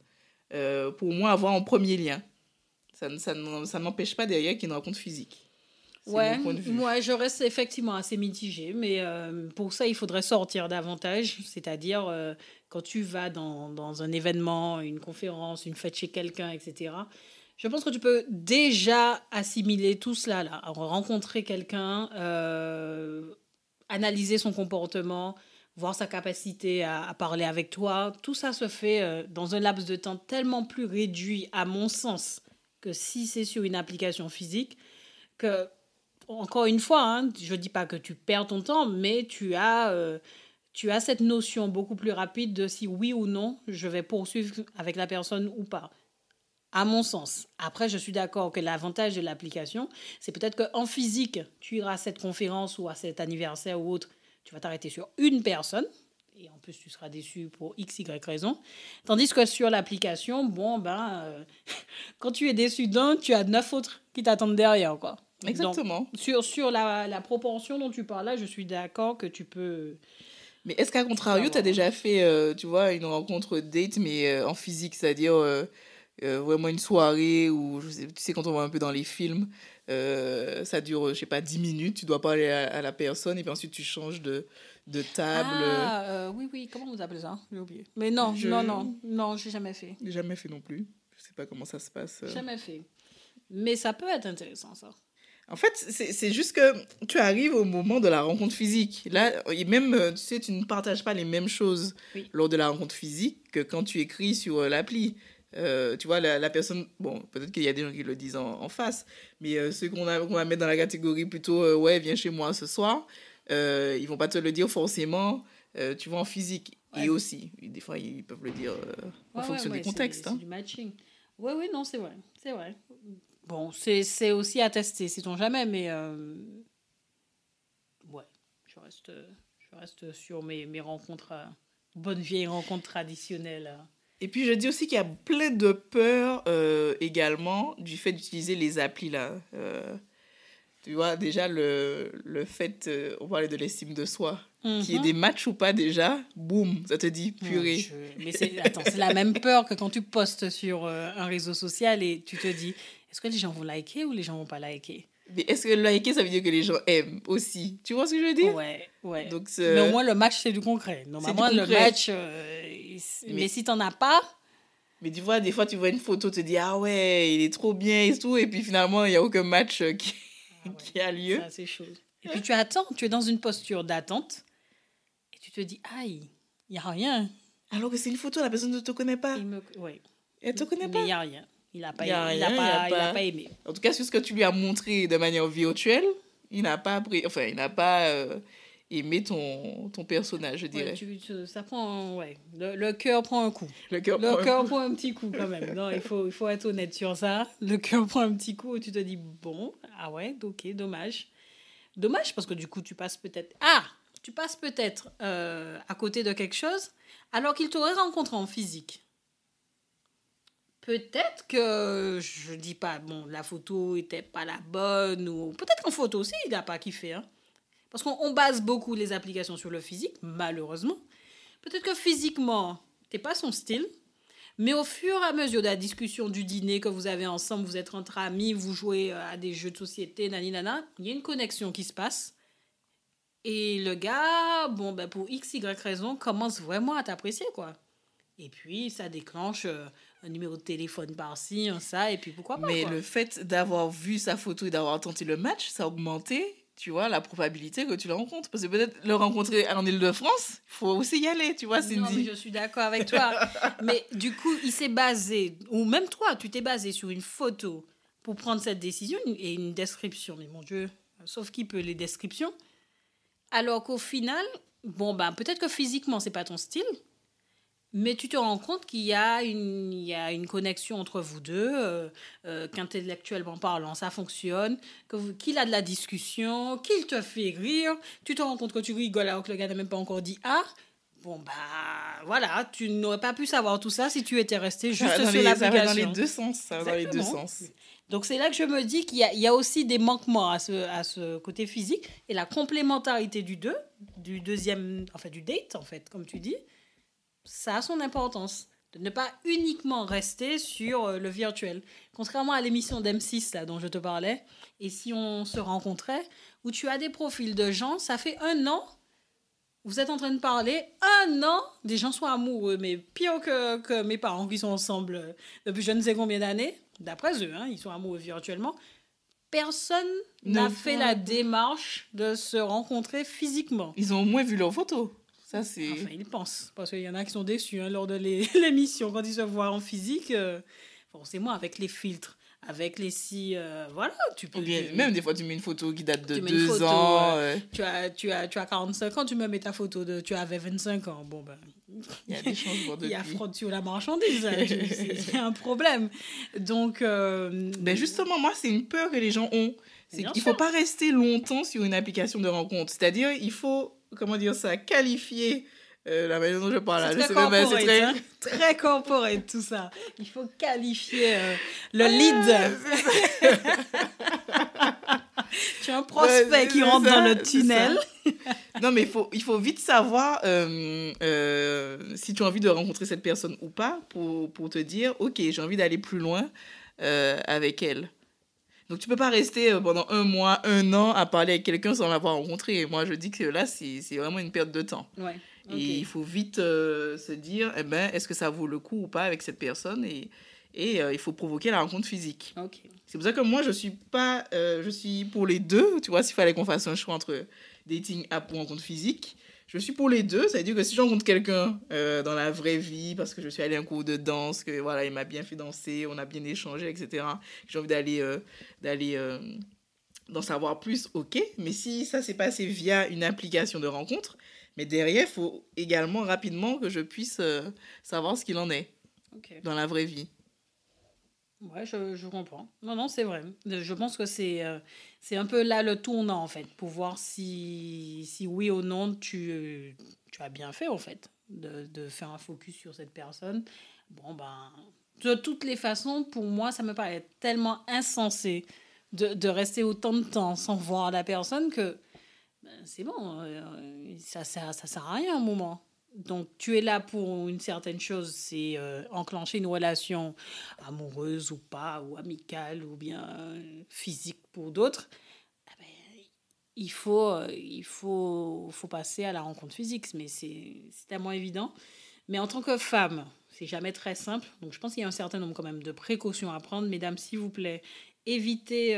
euh, pour moi avoir un premier lien. Ça, ça, ça n'empêche pas derrière qu'il y ait une rencontre physique. Ouais, moi je reste effectivement assez mitigée, mais euh, pour ça il faudrait sortir davantage, c'est-à-dire euh, quand tu vas dans, dans, un événement, une conférence, une fête chez quelqu'un, etc. Je pense que tu peux déjà assimiler tout cela là, rencontrer quelqu'un, euh, analyser son comportement, voir sa capacité à, à, parler avec toi, tout ça se fait dans un laps de temps tellement plus réduit à mon sens que si c'est sur une application physique que encore une fois, hein, je ne dis pas que tu perds ton temps, mais tu as, euh, tu as cette notion beaucoup plus rapide de si oui ou non je vais poursuivre avec la personne ou pas. À mon sens. Après, je suis d'accord que l'avantage de l'application, c'est peut-être qu'en physique, tu iras à cette conférence ou à cet anniversaire ou autre, tu vas t'arrêter sur une personne, et en plus tu seras déçu pour x, y raison. Tandis que sur l'application, bon, ben, euh, quand tu es déçu d'un, tu as neuf autres qui t'attendent derrière, quoi. Exactement. sur sur la, la, proportion dont tu parles là, je suis d'accord que tu peux. Mais est-ce qu'à contrario, tu as déjà fait, euh, tu vois, une rencontre date, mais euh, en physique, c'est-à-dire euh, vraiment une soirée où, tu sais, quand on voit un peu dans les films, ça dure, je sais pas, 10 minutes, tu dois parler à, à, la personne et puis ensuite tu changes de, de table. Ah, oui, oui, comment vous appelez ça? J'ai oublié. Mais non, je... non, non, non, j'ai jamais fait. Jamais fait non plus. Je sais pas comment ça se passe. Jamais fait. Mais ça peut être intéressant, ça. En fait, c'est juste que tu arrives au moment de la rencontre physique. Là, et même, euh, tu sais, tu ne partages pas les mêmes choses oui. lors de la rencontre physique que quand tu écris sur euh, l'appli. Euh, tu vois, la, la personne, bon, peut-être qu'il y a des gens qui le disent en, en face, mais euh, ceux qu'on qu va mettre dans la catégorie plutôt, euh, ouais, viens chez moi ce soir, ils vont pas te le dire forcément, tu vois, en physique. Ouais. Et aussi, des fois, ils peuvent le dire en fonction ouais, du contexte. C'est hein. du matching. Oui, oui, non, c'est vrai. C'est vrai. Bon, c'est aussi à tester, sait-on jamais, mais euh, ouais, je reste, je reste sur mes, mes rencontres euh, bonne vieille rencontre traditionnelle. Et puis je dis aussi qu'il y a plein de peurs euh, également du fait d'utiliser les applis là. Euh, tu vois, déjà le, le fait, euh, on parlait de l'estime de soi, qu'il y ait Mhm. des matchs ou pas déjà, boum, ça te dit purée. Mais c'est attends, c'est la même peur que quand tu postes sur euh, un réseau social et tu te dis est-ce que les gens vont liker ou les gens vont pas liker? Mais est-ce que liker, ça veut dire que les gens aiment aussi? Tu vois ce que je veux dire? Ouais, ouais. Donc, Mais au moins le match c'est du concret. Normalement le concret. match, euh, mais, Mais- si t'en as pas, Mais tu vois, des fois, tu vois une photo, tu te dis, ah ouais, il est trop bien et tout, et puis finalement, il n'y a aucun match euh, qui, Ah ouais, qui a lieu. ça, c'est chaud. Et puis tu attends, tu es dans une posture d'attente et tu te dis aïe, il y a rien. Alors que c'est une photo, la personne ne te connaît pas. Me... ouais. Elle te connaît Mais pas. il y a rien. Il a pas, pas, pas- pas aimé. En tout cas, sur ce que tu lui as montré de manière virtuelle, il n'a pas appris, enfin, il n'a pas euh, aimé ton, ton personnage, je Ouais, dirais. tu- tu- ça prend, ouais. Le, le cœur prend un coup. Le cœur Le prend- cœur prend un petit coup quand même. Non, il faut, il faut être honnête sur ça. Le cœur prend un petit coup et tu te dis, bon, ah ouais, ok, dommage. Dommage parce que du coup, tu passes peut-être... Ah Tu passes peut-être euh, à côté de quelque chose alors qu'il t'aurait rencontré en physique. Peut-être que, je dis pas, bon, la photo était pas la bonne ou... Peut-être qu'en photo aussi, il n'a pas kiffé. Hein. Parce qu'on on base beaucoup les applications sur le physique, malheureusement. Peut-être que physiquement, t'es pas son style, mais au fur et à mesure de la discussion du dîner que vous avez ensemble, vous êtes entre amis, vous jouez euh, à des jeux de société, nani nana, il y a une connexion qui se passe. Et le gars, bon, ben pour x, y raison, commence vraiment à t'apprécier, quoi. Et puis, ça déclenche euh, un numéro de téléphone par-ci, un ça, et puis pourquoi pas, Mais quoi. le fait d'avoir vu sa photo et d'avoir tenté le match, ça a augmenté, tu vois, la probabilité que tu le rencontres. Parce que peut-être le rencontrer en Ile-de-France, il faut aussi y aller, tu vois, Non, mais Cindy. je suis d'accord avec toi. mais du coup, il s'est basé, ou même toi, tu t'es basé sur une photo pour prendre cette décision et une description. Mais mon Dieu, sauf qui peut les descriptions. Alors qu'au final, bon, ben, peut-être que physiquement, c'est pas ton style, mais tu te rends compte qu'il y, a une- il y a une connexion entre vous deux, euh, euh, qu'intellectuellement parlant, ça fonctionne, que vous- qu'il a de la discussion, qu'il te fait rire. Tu te rends compte que tu rigoles alors que le gars n'a même pas encore dit Ah Bon, bah voilà, tu n'aurais pas pu savoir tout ça si tu étais resté juste sur les- ça va dans l'application. les deux sens. Ça va dans les deux sens. Donc c'est là que je me dis qu'il y a, il y a aussi des manquements à ce, à ce côté physique et la complémentarité du deux, du deuxième, enfin du date en fait, comme tu dis, ça a son importance. De ne pas uniquement rester sur euh, le virtuel. Contrairement à l'émission d'M6 là dont je te parlais, et si on se rencontrait, où tu as des profils de gens, ça fait un an, vous êtes en train de parler, un an, des gens sont amoureux, mais pire que, que mes parents qui sont ensemble euh, depuis je ne sais combien d'années, d'après eux, hein, ils sont amoureux virtuellement. Personne n'a fait la démarche de se rencontrer physiquement. Ils ont au moins vu leurs photos. Ça, c'est. Enfin, ils pensent. Parce qu'il y en a qui sont déçus hein, lors de l'é- l'émission. Quand ils se voient en physique, euh, forcément, avec les filtres, avec les si. euh, voilà, tu peux. Ou bien, tu- même des fois, tu mets une photo qui date de deux photo, ans. euh, tu, as, tu, as, tu as 45 ans, tu me mets ta photo de. Tu avais 25 ans. Bon, ben. Il y a des changements Il y a fraude sur la marchandise. hein, c'est un problème. Donc. euh, Ben justement, moi, c'est une peur que les gens ont. C'est qu'il ne faut pas rester longtemps sur une application de rencontre. C'est-à-dire, il faut, comment dire ça, qualifier euh, la manière dont je parle. C'est Je très c'est très- hein. très corporate tout ça. Il faut qualifier euh, le Ouais, lead. Tu as un prospect Ouais, qui rentre ça, dans le tunnel. Non, mais il faut, il faut vite savoir euh, si tu as envie de rencontrer cette personne ou pas pour, pour te dire, OK, j'ai envie d'aller plus loin avec elle. Donc, tu peux pas rester euh, pendant un mois, un an à parler avec quelqu'un sans l'avoir rencontré. Moi, je dis que là, c'est vraiment une perte de temps. Ouais. Et il faut vite euh, se dire, eh ben, est-ce que ça vaut le coup ou pas avec cette personne? Et, et euh, il faut provoquer la rencontre physique. C'est pour ça que moi, je suis pas, euh, je suis pour les deux. Tu vois, s'il fallait qu'on fasse un choix entre dating app ou rencontre physique, je suis pour les deux. Ça veut dire que si je rencontre quelqu'un euh, dans la vraie vie, parce que je suis allée à un cours de danse, que voilà, il m'a bien fait danser, on a bien échangé, etc. J'ai envie d'aller, euh, d'aller euh, d'en savoir plus, ok. Mais si ça s'est passé via une application de rencontre, mais derrière, il faut également rapidement que je puisse savoir ce qu'il en est dans la vraie vie. Ouais, je, je comprends. Non, non, c'est vrai. Je pense que c'est euh, c'est un peu là le tournant, en fait, pour voir si, si oui ou non tu, tu as bien fait, en fait. de, de, faire un focus sur cette personne. Bon, ben, de toutes les façons, pour moi, ça me paraît tellement insensé de, de rester autant de temps sans voir la personne que ben, c'est bon, euh, ça, ça, ça sert à rien un moment. Donc, tu es là pour une certaine chose, c'est euh, enclencher une relation amoureuse ou pas, ou amicale, ou bien euh, physique pour d'autres. Ah ben, il faut, euh, il faut, faut passer à la rencontre physique, mais c'est tellement évident. Mais en tant que femme, c'est jamais très simple. Donc, je pense qu'il y a un certain nombre quand même de précautions à prendre. Mesdames, s'il vous plaît, évitez,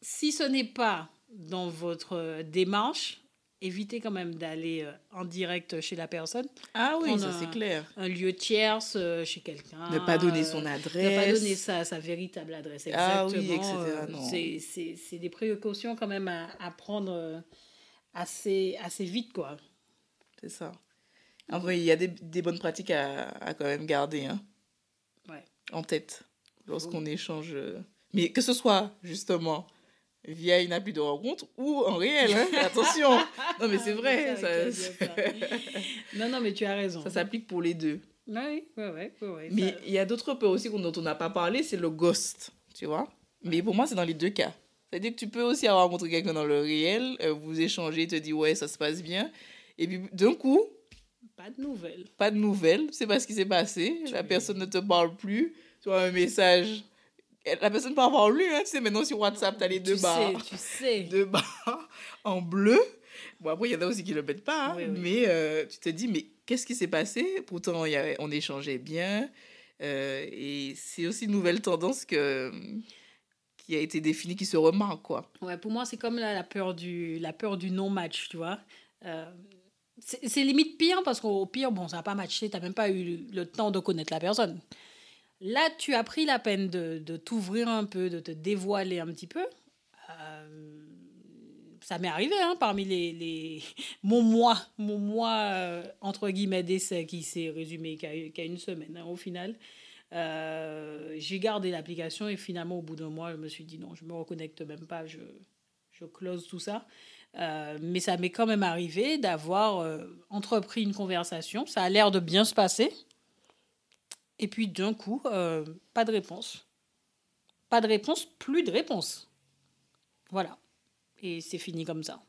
si ce n'est pas dans votre démarche, éviter quand même d'aller euh, en direct chez la personne. Ah oui, ça c'est clair. Un lieu tierce euh, chez quelqu'un. Ne pas donner son adresse. Ne pas donner sa, sa véritable adresse. Exactement. Ah oui, etc. Euh, c'est des précautions quand même à, à prendre assez, assez vite, quoi. C'est ça. En vrai, il y a des, des bonnes pratiques à, à, quand même garder hein, ouais. en tête lorsqu'on échange. Mais que ce soit justement via une appli de rencontre ou en réel. Hein Attention. Non, mais c'est vrai. Ça, non, non, mais tu as raison. Ça s'applique pour les deux. Oui, oui, oui. mais il y a d'autres peurs aussi dont on n'a pas parlé, c'est le ghost, tu vois. Mais pour moi, c'est dans les deux cas. C'est-à-dire que tu peux aussi avoir rencontré quelqu'un dans le réel, euh, vous échangez, te dit ouais, ça se passe bien. Et puis d'un coup. Pas de nouvelles. Pas de nouvelles. C'est pas ce qui s'est passé. la personne ne te parle plus. Tu vois un message la personne peut avoir lu, hein, tu sais, maintenant sur WhatsApp, tu as les deux barres. tu sais. Deux barres en bleu. Bon, après, il y en a aussi qui ne le mettent pas, hein, mais euh, tu te dis, mais qu'est-ce qui s'est passé? Pourtant, y avait, on échangeait bien. Euh, et c'est aussi une nouvelle tendance que, qui a été définie, qui se remarque, quoi. Ouais, pour moi, c'est comme la, la, peur du, la peur du non-match, tu vois. Euh, c'est limite pire parce qu'au pire, bon, ça n'a pas matché, tu n'as même pas eu le temps de connaître la personne. Là, tu as pris la peine de, t'ouvrir un peu, de te dévoiler un petit peu. Euh, ça m'est arrivé, hein, parmi les, mon mois, mon mois euh, entre guillemets d'essai qui s'est résumé qu'à une semaine hein, au final. Euh, j'ai gardé l'application et finalement au bout d'un mois, je me suis dit non, je me reconnecte même pas, je, je close tout ça. mais ça m'est quand même arrivé d'avoir entrepris une conversation. Ça a l'air de bien se passer. Et puis d'un coup, euh, pas de réponse. Pas de réponse, plus de réponse. Voilà. Et c'est fini comme ça.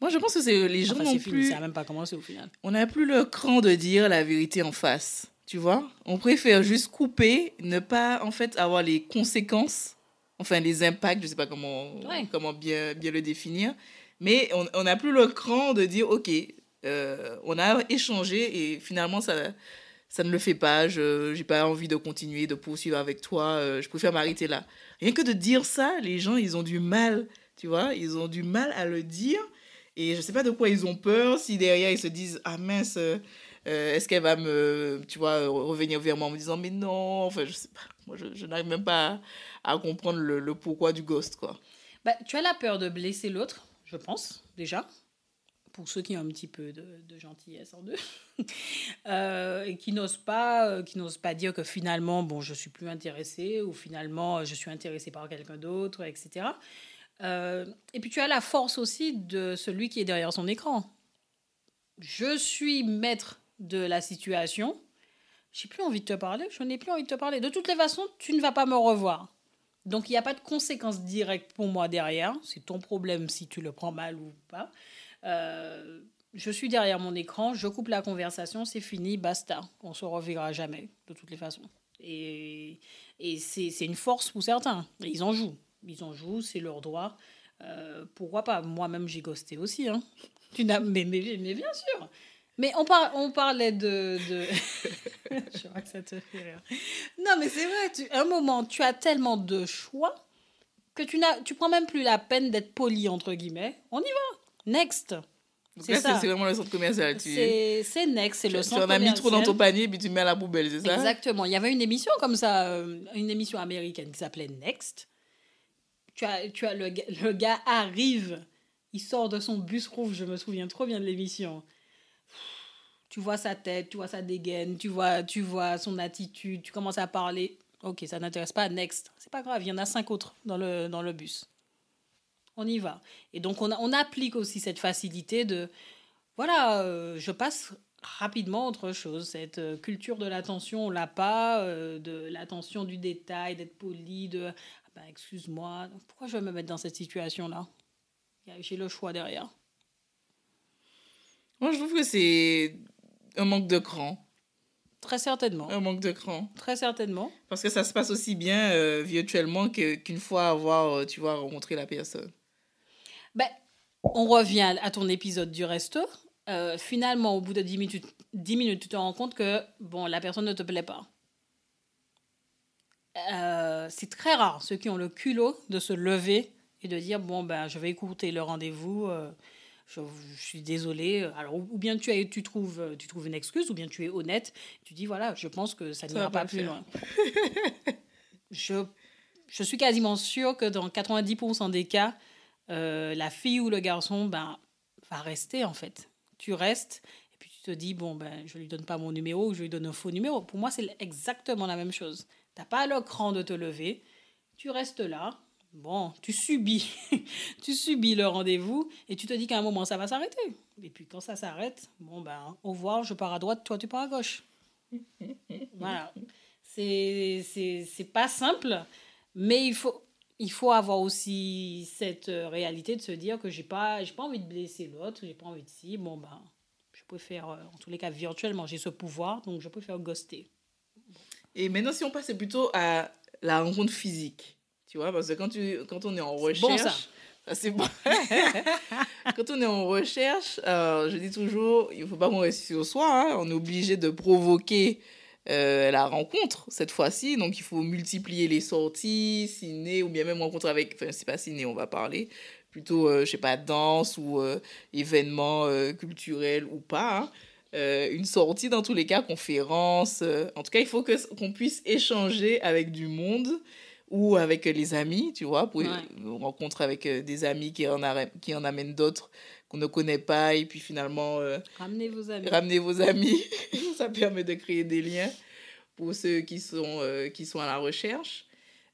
Moi, je pense que c'est les gens enfin, plus. Ça n'a même pas commencé au final. On n'a plus le cran de dire la vérité en face. Tu vois? On préfère juste couper, ne pas en fait avoir les conséquences, enfin les impacts, je sais pas comment, comment bien, bien le définir, mais on n'a plus le cran de dire ok, euh, on a échangé et finalement ça, ça ne le fait pas, je n'ai pas envie de continuer, de poursuivre avec toi, euh, je préfère m'arrêter là. Rien que de dire ça, les gens, ils ont du mal, tu vois, ils ont du mal à le dire. Et je ne sais pas de quoi ils ont peur, si derrière ils se disent, ah mince, euh, est-ce qu'elle va me, tu vois, revenir vers moi en me disant, mais non, enfin, je sais pas, moi, je, n'arrive même pas à, à comprendre le, le, pourquoi du ghost, quoi. Bah, tu as la peur de blesser l'autre, je pense, déjà pour ceux qui ont un petit peu de, gentillesse en eux, euh, et qui n'osent pas, euh, qui pas dire que finalement, bon, je suis plus intéressée, ou finalement, je suis intéressée par quelqu'un d'autre, etc. Euh, et puis tu as la force aussi de celui qui est derrière son écran. Je suis maître de la situation. J'ai plus envie de te parler. Je n'ai plus envie de te parler. De toutes les façons, tu ne vas pas me revoir. Donc il n'y a pas de conséquences directes pour moi derrière. C'est ton problème si tu le prends mal ou pas. Euh, je suis derrière mon écran, je coupe la conversation, c'est fini, basta. On se reverra jamais, de toutes les façons. Et, c'est une force pour certains. Ils en jouent. Ils en jouent, c'est leur droit. Euh, pourquoi pas? Moi-même, j'ai ghosté aussi. Hein. Tu mais, mais, mais, bien sûr. Mais on, par, on parlait de. de... je crois que ça te fait rire. Non, mais c'est vrai, tu, un moment, tu as tellement de choix que tu, n'as, tu prends même plus la peine d'être poli, entre guillemets. On y va. Next. C'est ça. C'est vraiment le centre commercial. C'est Next, c'est le centre commercial. Tu en as mis trop dans ton panier, puis tu mets à la poubelle, c'est ça? Exactement. Il y avait une émission comme ça, euh, une émission américaine qui s'appelait Next. Tu as, tu as le, le gars arrive, il sort de son bus rouge, je me souviens trop bien de l'émission. Tu vois sa tête, tu vois sa dégaine, tu vois, tu vois son attitude, tu commences à parler. Ok, ça n'intéresse pas, next. C'est pas grave, il y en a cinq autres dans le, dans le bus on y va. Et donc on, on applique aussi cette facilité de, voilà, euh, je passe rapidement autre chose. Cette euh, culture de l'attention, on l'a pas, euh, de l'attention du détail, d'être poli, de ah ben, excuse-moi, pourquoi je vais me mettre dans cette situation-là? J'ai le choix derrière. Moi, je trouve que c'est un manque de cran. Très certainement. Un manque de cran. Très certainement. Parce que ça se passe aussi bien euh, virtuellement qu'une fois avoir, tu vois, rencontré la personne. Ben, on revient à ton épisode du resto. Euh, finalement, au bout de 10 minutes, 10 minutes, tu te rends compte que bon, la personne ne te plaît pas. Euh, c'est très rare ceux qui ont le culot de se lever et de dire bon ben je vais écouter le rendez-vous euh, je, suis désolée alors ou, bien tu as, tu trouves tu trouves une excuse ou bien tu es honnête tu dis voilà je pense que ça n'ira pas, plus loin je je suis quasiment sûre que dans 90% des cas la fille ou le garçon ben va rester en fait tu restes et puis tu te dis, bon, ben, je lui donne pas mon numéro ou je lui donne un faux numéro. Pour moi, c'est exactement la même chose. Tu n'as pas le cran de te lever, tu restes là, bon, tu subis, tu subis le rendez-vous et tu te dis qu'à un moment, ça va s'arrêter. Et puis quand ça s'arrête, bon, ben, au revoir, je pars à droite, toi, tu pars à gauche. voilà. C'est pas simple, mais il faut, il faut avoir aussi cette euh, réalité de se dire que j'ai pas j'ai pas envie de blesser l'autre j'ai pas envie de si bon ben je préfère euh, en tous les cas virtuellement j'ai ce pouvoir donc je préfère ghoster. Et maintenant si on passe plutôt à la rencontre physique tu vois parce que quand tu quand on est en recherche c'est bon. Quand on est en recherche je dis toujours il faut pas qu'on reste sur soi hein. on est obligé de provoquer euh, la rencontre cette fois-ci. Donc il faut multiplier les sorties, ciné, ou bien même rencontre avec, enfin c'est pas ciné, on va parler, plutôt, euh, je sais pas, danse ou euh, événement culturel ou pas. Hein. une sortie dans tous les cas, conférence. en tout cas, il faut que, qu'on puisse échanger avec du monde ou avec les amis, tu vois, pour ouais. rencontre avec des amis qui en, qui en amènent d'autres qu'on ne connaît pas et puis finalement euh, ramenez vos amis. ramenez vos amis. Ça permet de créer des liens pour ceux qui sont euh, qui sont à la recherche.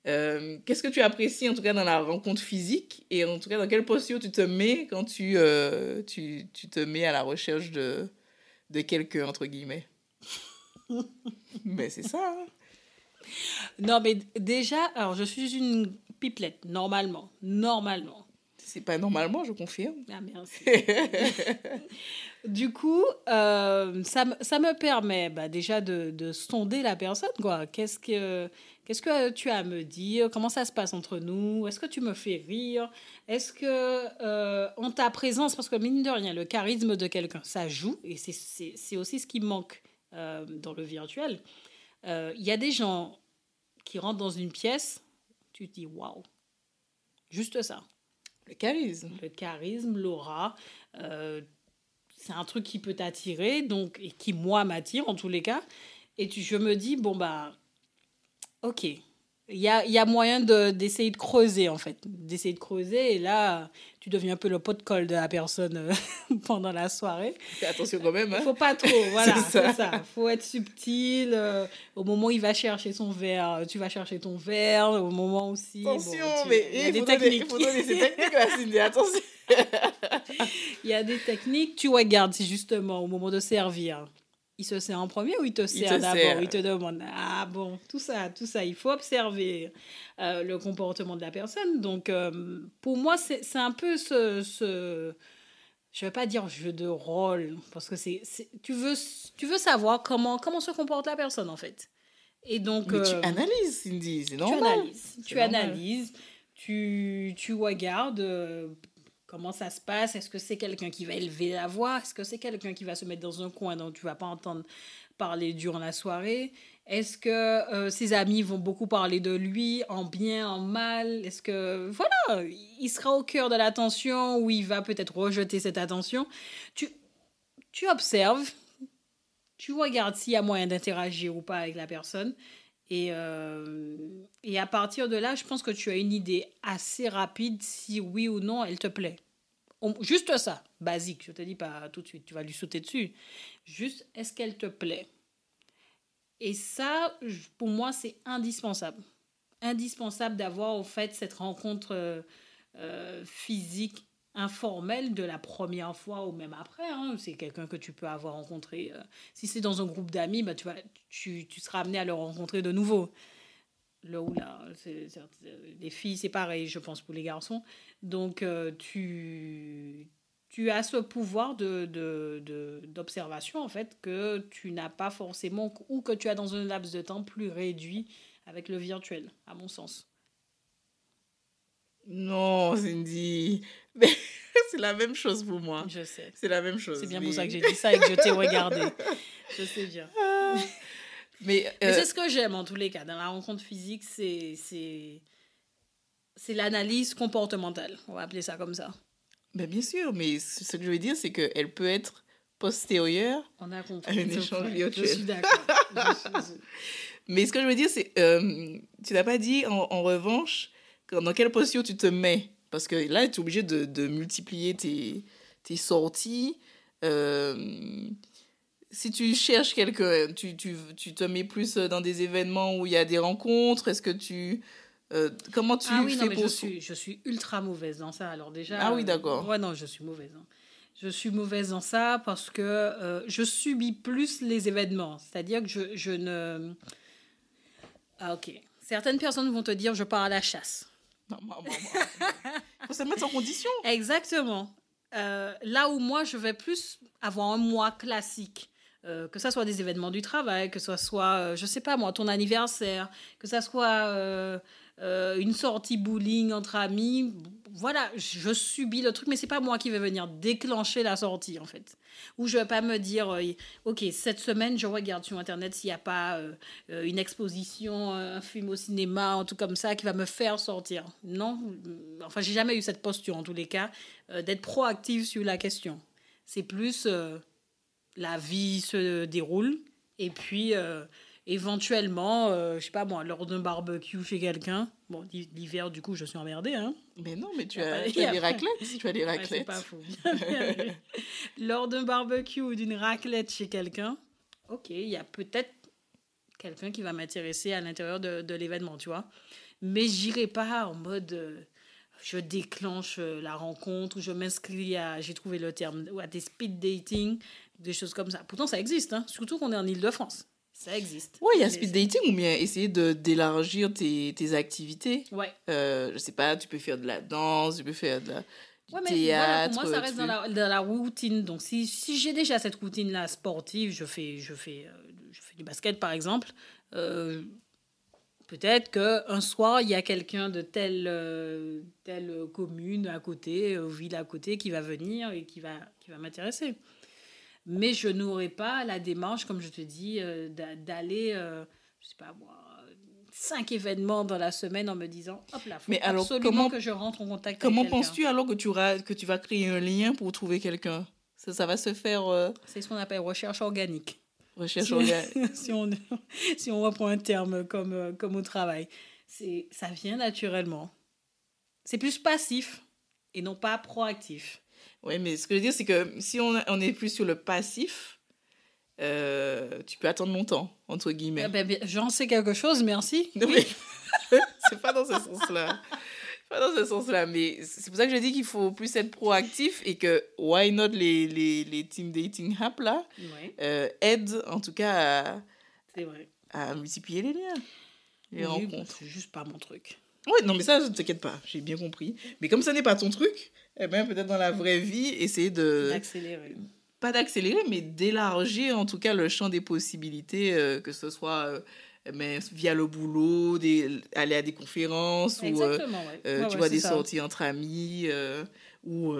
Euh, qu'est-ce que tu apprécies en tout cas dans la rencontre physique? Et en tout cas dans quelle posture tu te mets quand tu tu, tu, te mets à la recherche de de quelqu'un entre guillemets? Mais c'est ça hein. non mais déjà alors je suis une pipelette normalement normalement c'est pas normalement, je confirme. Ah, merci. du coup, euh, ça, ça, me permet bah, déjà de, de, sonder la personne. quoi. Qu'est-ce que, qu'est-ce que tu as à me dire? Comment ça se passe entre nous? Est-ce que tu me fais rire? Est-ce que, euh, en ta présence, parce que mine de rien, le charisme de quelqu'un, ça joue, et c'est aussi ce qui manque euh, dans le virtuel. Il y a des gens qui rentrent dans une pièce, tu te dis waouh, juste ça. Le charisme. Le charisme, l'aura. Euh, c'est un truc qui peut t'attirer, donc, et qui, moi, m'attire en tous les cas. Et tu, je me dis, bon, bah, ok. Il y a, y a moyen d'essayer de, de, creuser, en fait. D'essayer de creuser. Et là, tu deviens un peu le pot de colle de la personne euh, pendant la soirée. Fais attention quand même. Hein. Faut pas trop, voilà, c'est ça. Faut être subtil. Euh, au moment où il va chercher son verre, tu vas chercher ton verre. Au moment aussi. Attention, mais il y a des techniques. Il faut donner ces techniques là, Cindy, attention. il y a des techniques. Tu regardes si justement, au moment de servir, il se sert en premier ou il te sert d'abord Il te demande, ah bon, tout ça, tout ça, il faut observer euh, le comportement de la personne. Donc, euh, pour moi, c'est un peu ce, ce je ne vais pas dire jeu de rôle, parce que c'est, tu, veux, tu veux savoir comment, comment se comporte la personne, en fait. Et donc, Mais tu euh, analyses, Cindy, c'est normal. Tu analyses, tu, analyses tu, tu regardes Comment ça se passe? Est-ce que c'est quelqu'un qui va élever la voix? Est-ce que c'est quelqu'un qui va se mettre dans un coin? Dont tu vas pas entendre parler durant la soirée. Est-ce que euh, ses amis vont beaucoup parler de lui en bien, en mal? Est-ce que voilà, il sera au cœur de l'attention ou il va peut-être rejeter cette attention? Tu tu observes, tu regardes s'il y a moyen d'interagir ou pas avec la personne. Et, euh, et à partir de là, je pense que tu as une idée assez rapide si oui ou non elle te plaît. Juste ça, basique, je te dis pas tout de suite, tu vas lui sauter dessus. Juste, est-ce qu'elle te plaît? Et ça, pour moi, c'est indispensable. Indispensable d'avoir, au fait, cette rencontre euh, euh, physique informel de la première fois ou même après. Hein. C'est quelqu'un que tu peux avoir rencontré. Euh, si c'est dans un groupe d'amis, bah, tu, tu, tu, seras amené à le rencontrer de nouveau. Là ou là, les filles, c'est pareil, je pense, pour les garçons. Donc, euh, tu, tu as ce pouvoir d'observation, de, de, en fait, que tu n'as pas forcément, ou que tu as dans un laps de temps plus réduit avec le virtuel, à mon sens. Non, Cindy. Mais c'est la même chose pour moi. Je sais. C'est la même chose. C'est bien pour ça que j'ai dit ça et que je t'ai regardé. Je sais bien. Ah. Mais, mais c'est euh, ce que j'aime en tous les cas. Dans la rencontre physique, c'est c'est l'analyse comportementale. On va appeler ça comme ça. Ben bien sûr, mais ce que je veux dire, c'est qu'elle peut être postérieure On a compris, à un échange virtuel. Je suis d'accord. mais ce que je veux dire, c'est, euh, tu n'as pas dit en, en revanche dans quelle posture tu te mets. Parce que là, tu es obligé de, de multiplier tes, tes sorties. Euh, si tu cherches quelqu'un, tu, tu, tu, te mets plus dans des événements où il y a des rencontres. Est-ce que tu. Euh, comment tu ah oui, fais non, mais je, suis, je suis ultra mauvaise dans ça. Alors déjà. Ah oui, d'accord. Ouais, non, je suis mauvaise. Hein. Je suis mauvaise dans ça parce que euh, je subis plus les événements. C'est-à-dire que je, je ne. Ah, ok. Certaines personnes vont te dire je pars à la chasse. Non, maman, Il faut se mettre en condition. Exactement. Euh, là où moi, je vais plus avoir un mois classique. Euh, que ce soit des événements du travail, que ce soit, euh, je sais pas moi, ton anniversaire, que ce soit euh, une sortie bowling entre amis. Voilà, je subis le truc, mais c'est pas moi qui vais venir déclencher la sortie en fait. Ou je vais pas me dire, euh, ok, cette semaine je regarde sur internet s'il n'y a pas euh, une exposition, un film au cinéma, un truc comme ça qui va me faire sortir. Non, enfin j'ai jamais eu cette posture en tous les cas d'être proactive sur la question. C'est plus la vie se déroule et puis éventuellement, euh, je sais pas moi, lors d'un barbecue chez quelqu'un. Bon, l'hiver, du coup, je suis emmerdée. Hein. Mais non, mais tu as, tu as des raclettes. Tu as des raclettes. c'est pas fou. lors d'un barbecue ou d'une raclette chez quelqu'un, ok, il y a peut-être quelqu'un qui va m'intéresser à l'intérieur de, de l'événement, tu vois. Mais j'irai pas en mode. Euh, je déclenche euh, la rencontre ou je m'inscris à, j'ai trouvé le terme, à des speed dating, des choses comme ça. Pourtant, ça existe, hein, surtout qu'on est en Ile-de-France. Ça existe. Oui, il y a speed dating ou bien essayer d'élargir tes, tes activités. Ouais. Euh, je sais pas, tu peux faire de la danse, tu peux faire de la. Ouais, mais théâtre, pour moi, ça reste dans la, dans la, routine. Donc, si, si j'ai déjà cette routine-là sportive, je fais, je, fais, euh, je fais du basket, par exemple, euh, peut-être qu'un soir, il y a quelqu'un de telle, euh, telle commune à côté, ville à côté, qui va venir et qui va, qui va m'intéresser mais je n'aurais pas la démarche, comme je te dis, euh, d'aller, euh, je sais pas moi, cinq événements dans la semaine en me disant, hop là, faut mais alors, absolument comment, que je rentre en contact comment avec Comment penses-tu alors que tu, que tu vas créer un lien pour trouver quelqu'un? Ça, ça va se faire... Euh, C'est ce qu'on appelle recherche organique. Recherche organique. si, on, si on reprend un terme comme, comme au travail. Ça vient naturellement. C'est plus passif et non pas proactif. Oui, mais ce que je veux dire, c'est que si on, on est plus sur le passif, euh, tu peux attendre longtemps, entre guillemets. Ah ben, J'en sais quelque chose, merci. Non, mais c'est pas dans ce sens-là. Pas dans ce sens-là, mais c'est pour ça que je dis qu'il faut plus être proactif et que why not les, les, les team dating apps là euh, aident en tout cas à, vrai. à multiplier les liens, les rencontres. C'est juste pas mon truc. Oui, non, mais ça, ne t'inquiète pas, j'ai bien compris. Mais comme ça n'est pas ton truc, eh bien, peut-être dans la vraie vie, essayer de. D'accélérer. Pas d'accélérer, mais d'élargir en tout cas le champ des possibilités, euh, que ce soit euh, mais via le boulot, des, aller à des conférences, ou euh, tu vois, des sorties entre amis, ou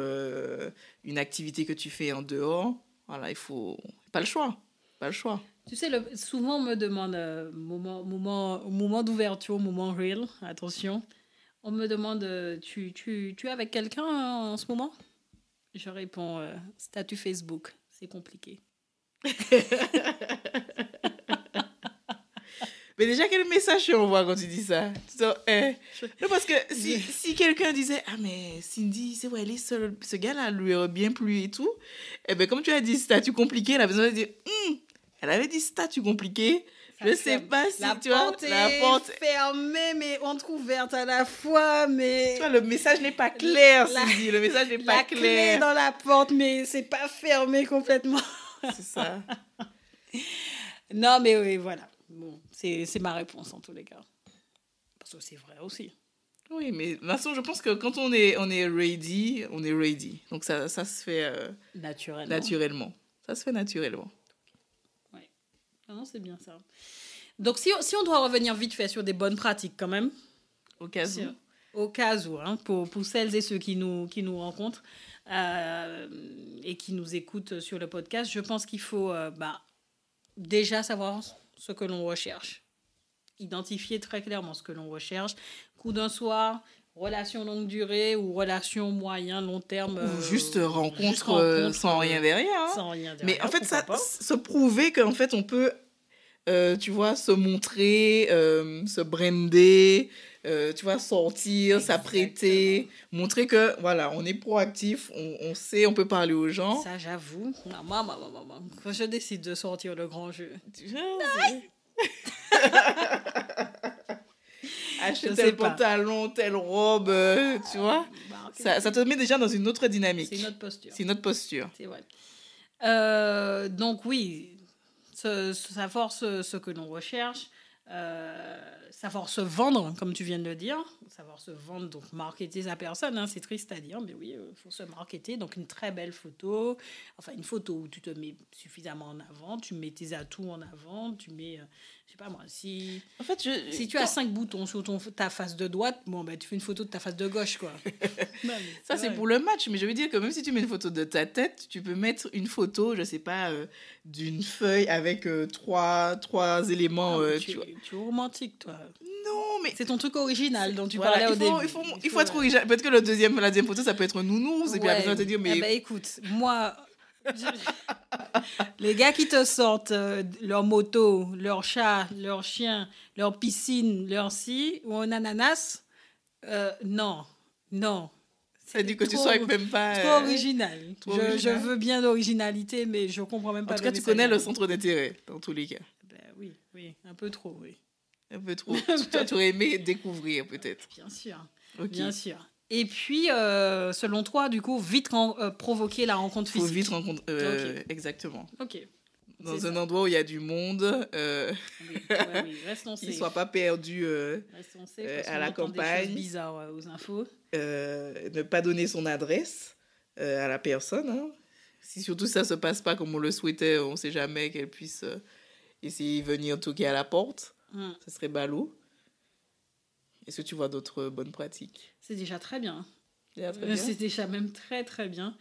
une activité que tu fais en dehors. Voilà, il faut. Pas le choix. Pas le choix. Tu sais, le, souvent on me demande moment, moment, moment d'ouverture, moment real, attention. On me demande, euh, tu, tu, tu es avec quelqu'un en ce moment? Je réponds, euh, statut Facebook, c'est compliqué. Mais déjà, quel message tu envoies quand tu dis ça? Eh. Non, parce que si, si quelqu'un disait Ah, mais Cindy, c'est vrai, ce gars-là lui aurait bien plu et tout, eh bien, comme tu as dit statut compliqué, elle a besoin de dire hum, Elle avait dit statut compliqué, je sais pas si la tu vois, porte est porte fermée, mais entrouverte à la fois, mais. Tu vois, le message n'est pas clair, Cindy. Le message n'est pas clair. La clé dans la porte, mais c'est pas fermé complètement. C'est ça. non, mais oui, voilà. Bon, c'est ma réponse en tous les cas. Parce que c'est vrai aussi. Oui, mais de toute façon, je pense que quand on est, on est ready, on est ready. Donc ça, ça se fait euh, naturellement. naturellement. Ça se fait naturellement. Non, c'est bien ça. Donc, si, si, on doit revenir vite fait sur des bonnes pratiques quand même. Au cas où. Au cas où, hein, pour, pour celles et ceux qui nous, qui nous rencontrent euh, et qui nous écoutent sur le podcast, je pense qu'il faut euh, bah, déjà savoir ce que l'on recherche. Identifier très clairement ce que l'on recherche. Coup d'un soir, relation longue durée ou relation moyen, long terme. Ou juste euh, rencontre, sans rien derrière. Hein. Sans rien derrière. Mais en fait, ça se prouver qu'en fait, on peut, euh, tu vois, se montrer, euh, se brander, tu vois, sortir, s'apprêter, montrer que, voilà, on est proactif, on, on, sait, on peut parler aux gens. Ça, j'avoue. Maman, maman, maman. Quand je décide de sortir le grand jeu. acheter tel pantalon, telle robe, euh, tu vois. Bah, ça, ça, te met déjà dans une autre dynamique. C'est notre posture. C'est notre posture. C'est vrai. Euh, donc oui, ça force ce que l'on recherche. Euh, savoir se vendre, comme tu viens de le dire, savoir se vendre, donc marketer sa personne, hein, c'est triste à dire, mais oui, il faut se marketer. Donc une très belle photo, enfin une photo où tu te mets suffisamment en avant, tu mets tes atouts en avant, tu mets je sais pas moi, si, en fait, je, si tu as cinq boutons sur ton, ta face de droite, bon, ben, tu fais une photo de ta face de gauche, quoi. ça, c'est pour le match, mais je veux dire que même si tu mets une photo de ta tête, tu peux mettre une photo, je sais pas, euh, d'une feuille avec euh, trois, trois éléments. Ah, euh, tu, tu, es romantique, toi. Non, mais. C'est ton truc original dont tu parlais au début. Il faut, il faut, être original. Peut-être que le deuxième, la deuxième photo, ça peut être nounours, et puis après, te dire, mais. Eh ben, écoute, moi, les gars qui te sortent euh, leur moto, leur chat, leur chien, leur piscine, leur si ou un ananas, euh, non, non. Ça dit que tu sois même pas. Trop euh, original. je, veux bien l'originalité, mais je comprends même pas. En tout cas, tu connais le centre d'intérêt, dans tous les cas. Oui, un peu trop, oui. Un peu trop. tu aurais aimé découvrir, peut-être. Bien sûr. Bien sûr. Et puis, euh, selon toi, du coup, vite euh, provoquer la rencontre physique. Faut vite rencontrer. Euh, exactement. Ok. Dans un endroit où il y a du monde. oui, ouais, oui. Restons ne soit pas perdu à la campagne. Des bizarres aux infos. ne pas donner son adresse à la personne. Hein. Si surtout ça ne se passe pas comme on le souhaitait, on ne sait jamais qu'elle puisse essayer de venir toquer à la porte. Hmm. Ce serait ballot. Est-ce que tu vois d'autres bonnes pratiques? C'est déjà très bien. C'est déjà même très très bien.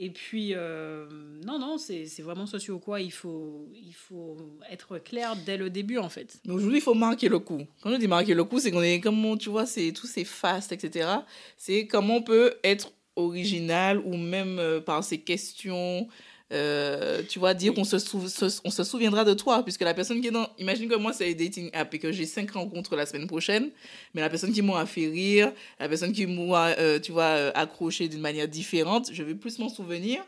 Et puis, euh, non, non, c'est vraiment ce sur quoi il faut, il faut être clair dès le début, en fait. Aujourd'hui, il faut marquer le coup. Quand je dis marquer le coup, c'est qu'on est, comment, tu vois, c'est tous ces fastes, etc. C'est comment on peut être original ou même euh, par ses questions, euh, tu vois, dire qu'on se, on se souviendra de toi, puisque la personne qui est dans... Imagine que moi, c'est dating app et que j'ai cinq rencontres la semaine prochaine, mais la personne qui m'a fait rire, la personne qui m'a, euh, tu vois, euh, accroché d'une manière différente, je vais plus m'en souvenir,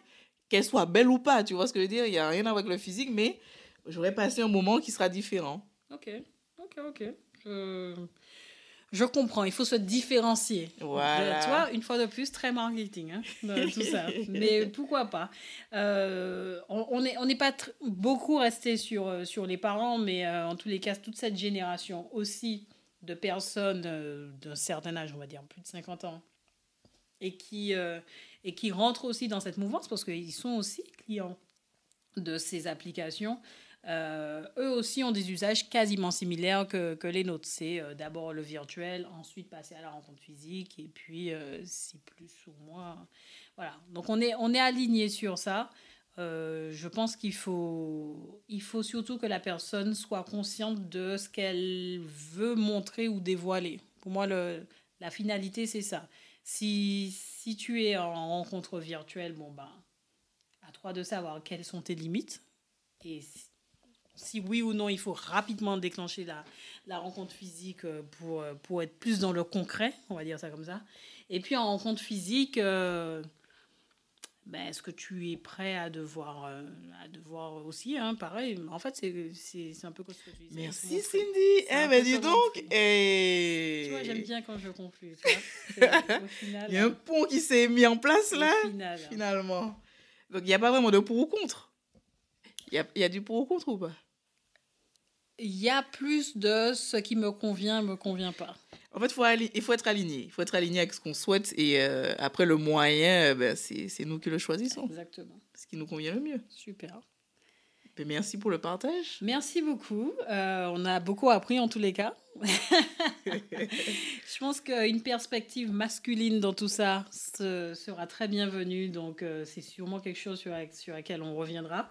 qu'elle soit belle ou pas, tu vois ce que je veux dire? Il n'y a rien à voir avec le physique, mais j'aurais passé un moment qui sera différent. Ok, ok, ok. Je... Je comprends, il faut se différencier. Voilà. Toi, une fois de plus, très marketing, hein, tout ça. Mais pourquoi pas euh, On n'est on pas beaucoup resté sur, euh, sur les parents, mais euh, en tous les cas, toute cette génération aussi de personnes d'un certain âge, on va dire plus de 50 ans, et qui, et qui rentrent aussi dans cette mouvance parce qu'ils sont aussi clients de ces applications. Euh, eux aussi ont des usages quasiment similaires que, les nôtres. C'est euh, d'abord le virtuel, ensuite passer à la rencontre physique, et puis euh, si plus ou moins. Voilà. Donc on est, on est aligné sur ça. je pense qu'il faut, il faut surtout que la personne soit consciente de ce qu'elle veut montrer ou dévoiler. Pour moi, le, la finalité, c'est ça. Si, si tu es en rencontre virtuelle, bon ben, à toi de savoir quelles sont tes limites. Et si oui ou non il faut rapidement déclencher la, la rencontre physique euh, pour, euh, pour être plus dans le concret, on va dire ça comme ça. Et puis en rencontre physique, euh, ben, est-ce que tu es prêt à devoir, euh, à devoir aussi, hein, pareil. En fait, c'est un peu comme ce que tu disais. Merci Cindy. Eh ben dis donc. Et... Tu vois, j'aime bien quand je conclue. il y a un pont qui s'est mis en place là, finalement. Donc il n'y a pas vraiment de pour ou contre? Il y a, y a du pour ou contre ou pas? Il y a plus de ce qui me convient, me convient pas. En fait, faut il faut être aligné. Il faut être aligné avec ce qu'on souhaite. Et euh, après, le moyen, euh, ben, c'est nous qui le choisissons. Exactement. Ce qui nous convient le mieux. Super. Ben, merci pour le partage. Merci beaucoup. Euh, on a beaucoup appris en tous les cas. Je pense qu'une perspective masculine dans tout ça sera très bienvenue. Donc, c'est sûrement quelque chose sur, sur laquelle on reviendra.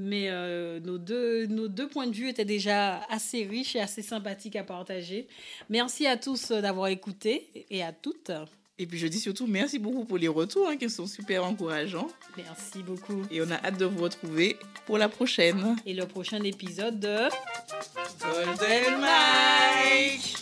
Mais euh, nos, deux, nos deux points de vue étaient déjà assez riches et assez sympathiques à partager. Merci à tous d'avoir écouté et à toutes. Et puis je dis surtout merci beaucoup pour les retours hein, qui sont super encourageants. Merci beaucoup. Et on a hâte de vous retrouver pour la prochaine. Et le prochain épisode de Golden Mike.